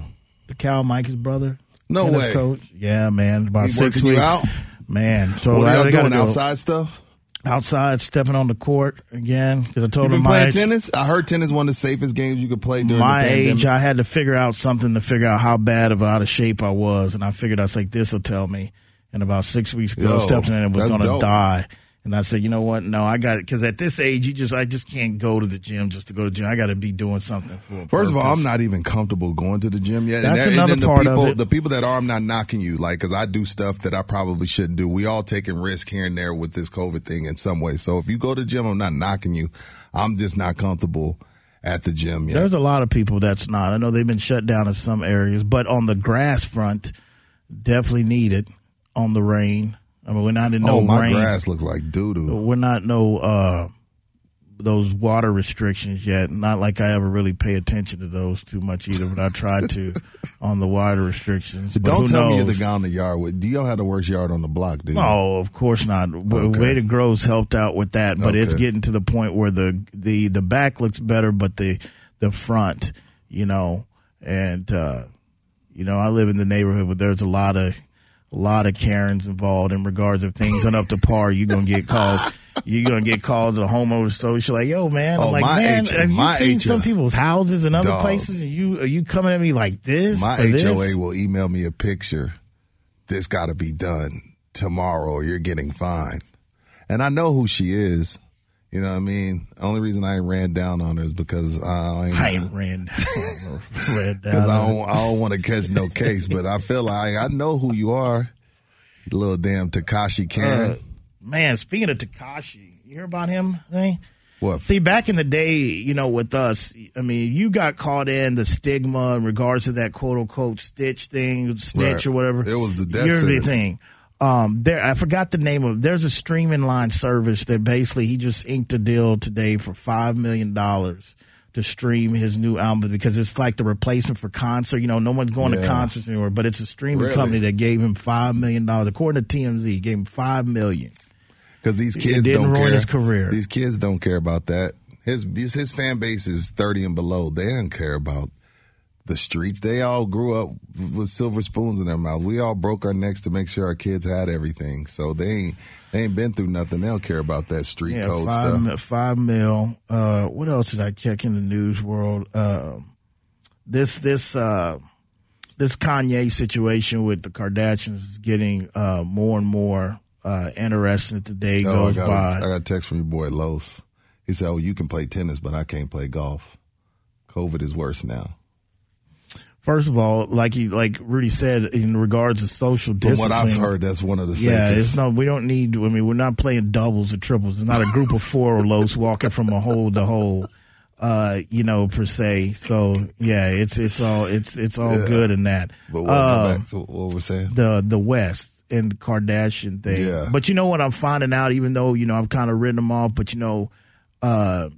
the Cal Mike's brother. No tennis way. coach. Yeah, man. About He six weeks. out? man. So what I, are y'all doing? go Outside stuff? outside, stepping on the court again because I told You him my playing age, tennis? I heard tennis one of the safest games you could play during my the pandemic. age, I had to figure out something to figure out how bad of out of shape I was, and I figured I was like, this will tell me. And about six weeks ago, Yo, I stepped in and was going to die. And I said, you know what? No, I got it because at this age, you just I just can't go to the gym just to go to the gym. I got to be doing something for. A First of all. I'm not even comfortable going to the gym yet. That's and, another and then part the of people, it. the people that are, I'm not knocking you, like, because I do stuff that I probably shouldn't do. We all taking risk here and there with this COVID thing in some way. So if you go to the gym, I'm not knocking you. I'm just not comfortable at the gym yet. There's a lot of people that's not. I know they've been shut down in some areas, but on the grass front, definitely needed on the rain. I mean, we're not in no oh, my rain. grass looks like doo doo. We're not no uh those water restrictions yet. Not like I ever really pay attention to those too much either, but I try to on the water restrictions. But Don't tell me you're the guy on the yard with. Do you all have the worst yard on the block, dude? No, of course not. Okay. Way to Grow's helped out with that, but it's getting to the point where the the the back looks better, but the the front, you know, and uh, you know, I live in the neighborhood, but there's a lot of a lot of Karens involved in regards of things not up to par. You're gonna get called. You're gonna get called to the homeowner social like, yo, man. I'm Oh, like, man, H- have you seen H- some people's houses and other Dog. places? And you are you coming at me like this? My for this? HOA will email me a picture. This got to be done tomorrow, or you're getting fined. And I know who she is. You know what I mean? Only reason I ran down on her is because I ain't, I ain't ran down. ran Because down. I don't, I don't want to catch no case, but I feel like I know who you are. You little damn Tekashi Karen. Uh, man, speaking of Tekashi, you hear about him? Thing? What? See, back in the day, you know, with us, I mean, you got caught in the stigma in regards to that quote unquote stitch thing, snitch Right. or whatever. It was the death thing. Um, there, I forgot the name of. There's a streaming line service that basically he just inked a deal today for five million dollars to stream his new album because it's like the replacement for concert. You know, no one's going to concerts anymore, but it's a streaming Really? company that gave him five million dollars. According to TMZ, gave him five million. Because these It kids didn't don't ruin care. his career. These kids don't care about that. His his fan base is thirty and below. They don't care about the streets. They all grew up with silver spoons in their mouth. We all broke our necks to make sure our kids had everything. So they ain't they ain't been through nothing. They don't care about that street Yeah, code five, stuff. five mil. Uh, what else did I check in the news world? Um this this uh, this Kanye situation with the Kardashians is getting uh, more and more uh, interesting as the day Oh, I goes got, by. a, I got a text from your boy Los. He said, "Oh, you can play tennis, but I can't play golf. COVID is worse now." First of all, like he like Rudy said, in regards to social From distancing, what I've heard, that's one of the Yeah, it's no. We don't need. I mean, we're not playing doubles or triples. It's not a group of four or lows walking from a hole to hole. Uh, you know, per se. So yeah, it's it's all it's it's all Yeah. good in that. But what, go Um, back to what we're saying. the the West and the Kardashian thing. Yeah. But you know what I'm finding out, even though you know I've kind of written them off, but you know, uh,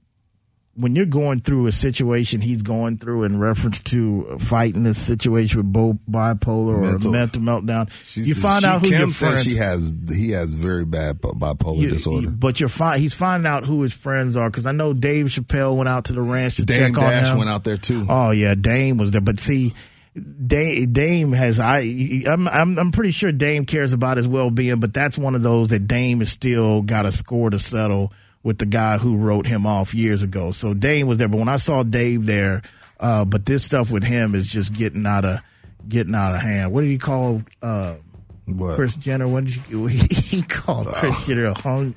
when you're going through a situation he's going through in reference to fighting this situation with both bipolar Mental. or mental meltdown, She you says- find out who Kim your friends. she has he has very bad bipolar you- disorder. you- but you're fi- he's finding out who his friends are because I know Dave Chappelle went out to the ranch to Dame check on Dash him. went out there too. Oh yeah, Dame was there, but see, Dame, Dame has I I'm, I'm I'm pretty sure Dame cares about his well being, but that's one of those that Dame has still got a score to settle with the guy who wrote him off years ago. So Dame was there, but when I saw Dave there, uh, but this stuff with him is just getting out of getting out of hand. What did he call? Uh, What? Kris Jenner, what did you he called Kris Jenner Hung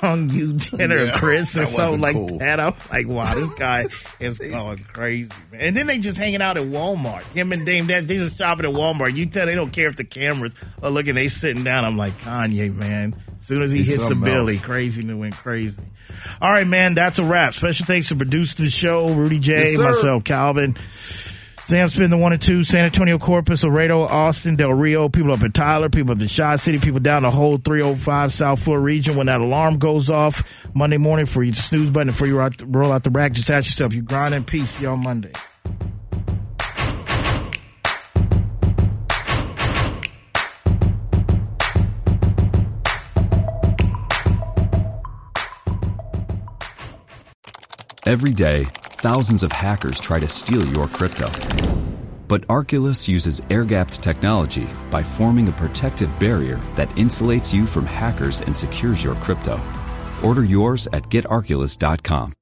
Hung You Jenner Yeah, Chris or something like cool. that. I'm like, wow, this guy is going crazy, man. And then they just hanging out at Walmart. Him and Dame Dash, they just shopping at Walmart. You tell they don't care if the cameras are looking, they sitting down. I'm like, Kanye, man. As soon as he He's hits the else. crazy and went crazy. All right, man, that's a wrap. Special thanks to produce the show, Rudy J, Yes, myself, Calvin. Sam Spin, the one and two, San Antonio, Corpus, Laredo, Austin, Del Rio, people up in Tyler, people up in Shaw City, people down the whole 305 South Florida region. When that alarm goes off Monday morning for you snooze button before you roll out, roll out the rack, just ask yourself, you grind in peace, see you on Monday. Every day, thousands of hackers try to steal your crypto. But Arculus uses air gapped technology by forming a protective barrier that insulates you from hackers and secures your crypto. Order yours at getarculus.com.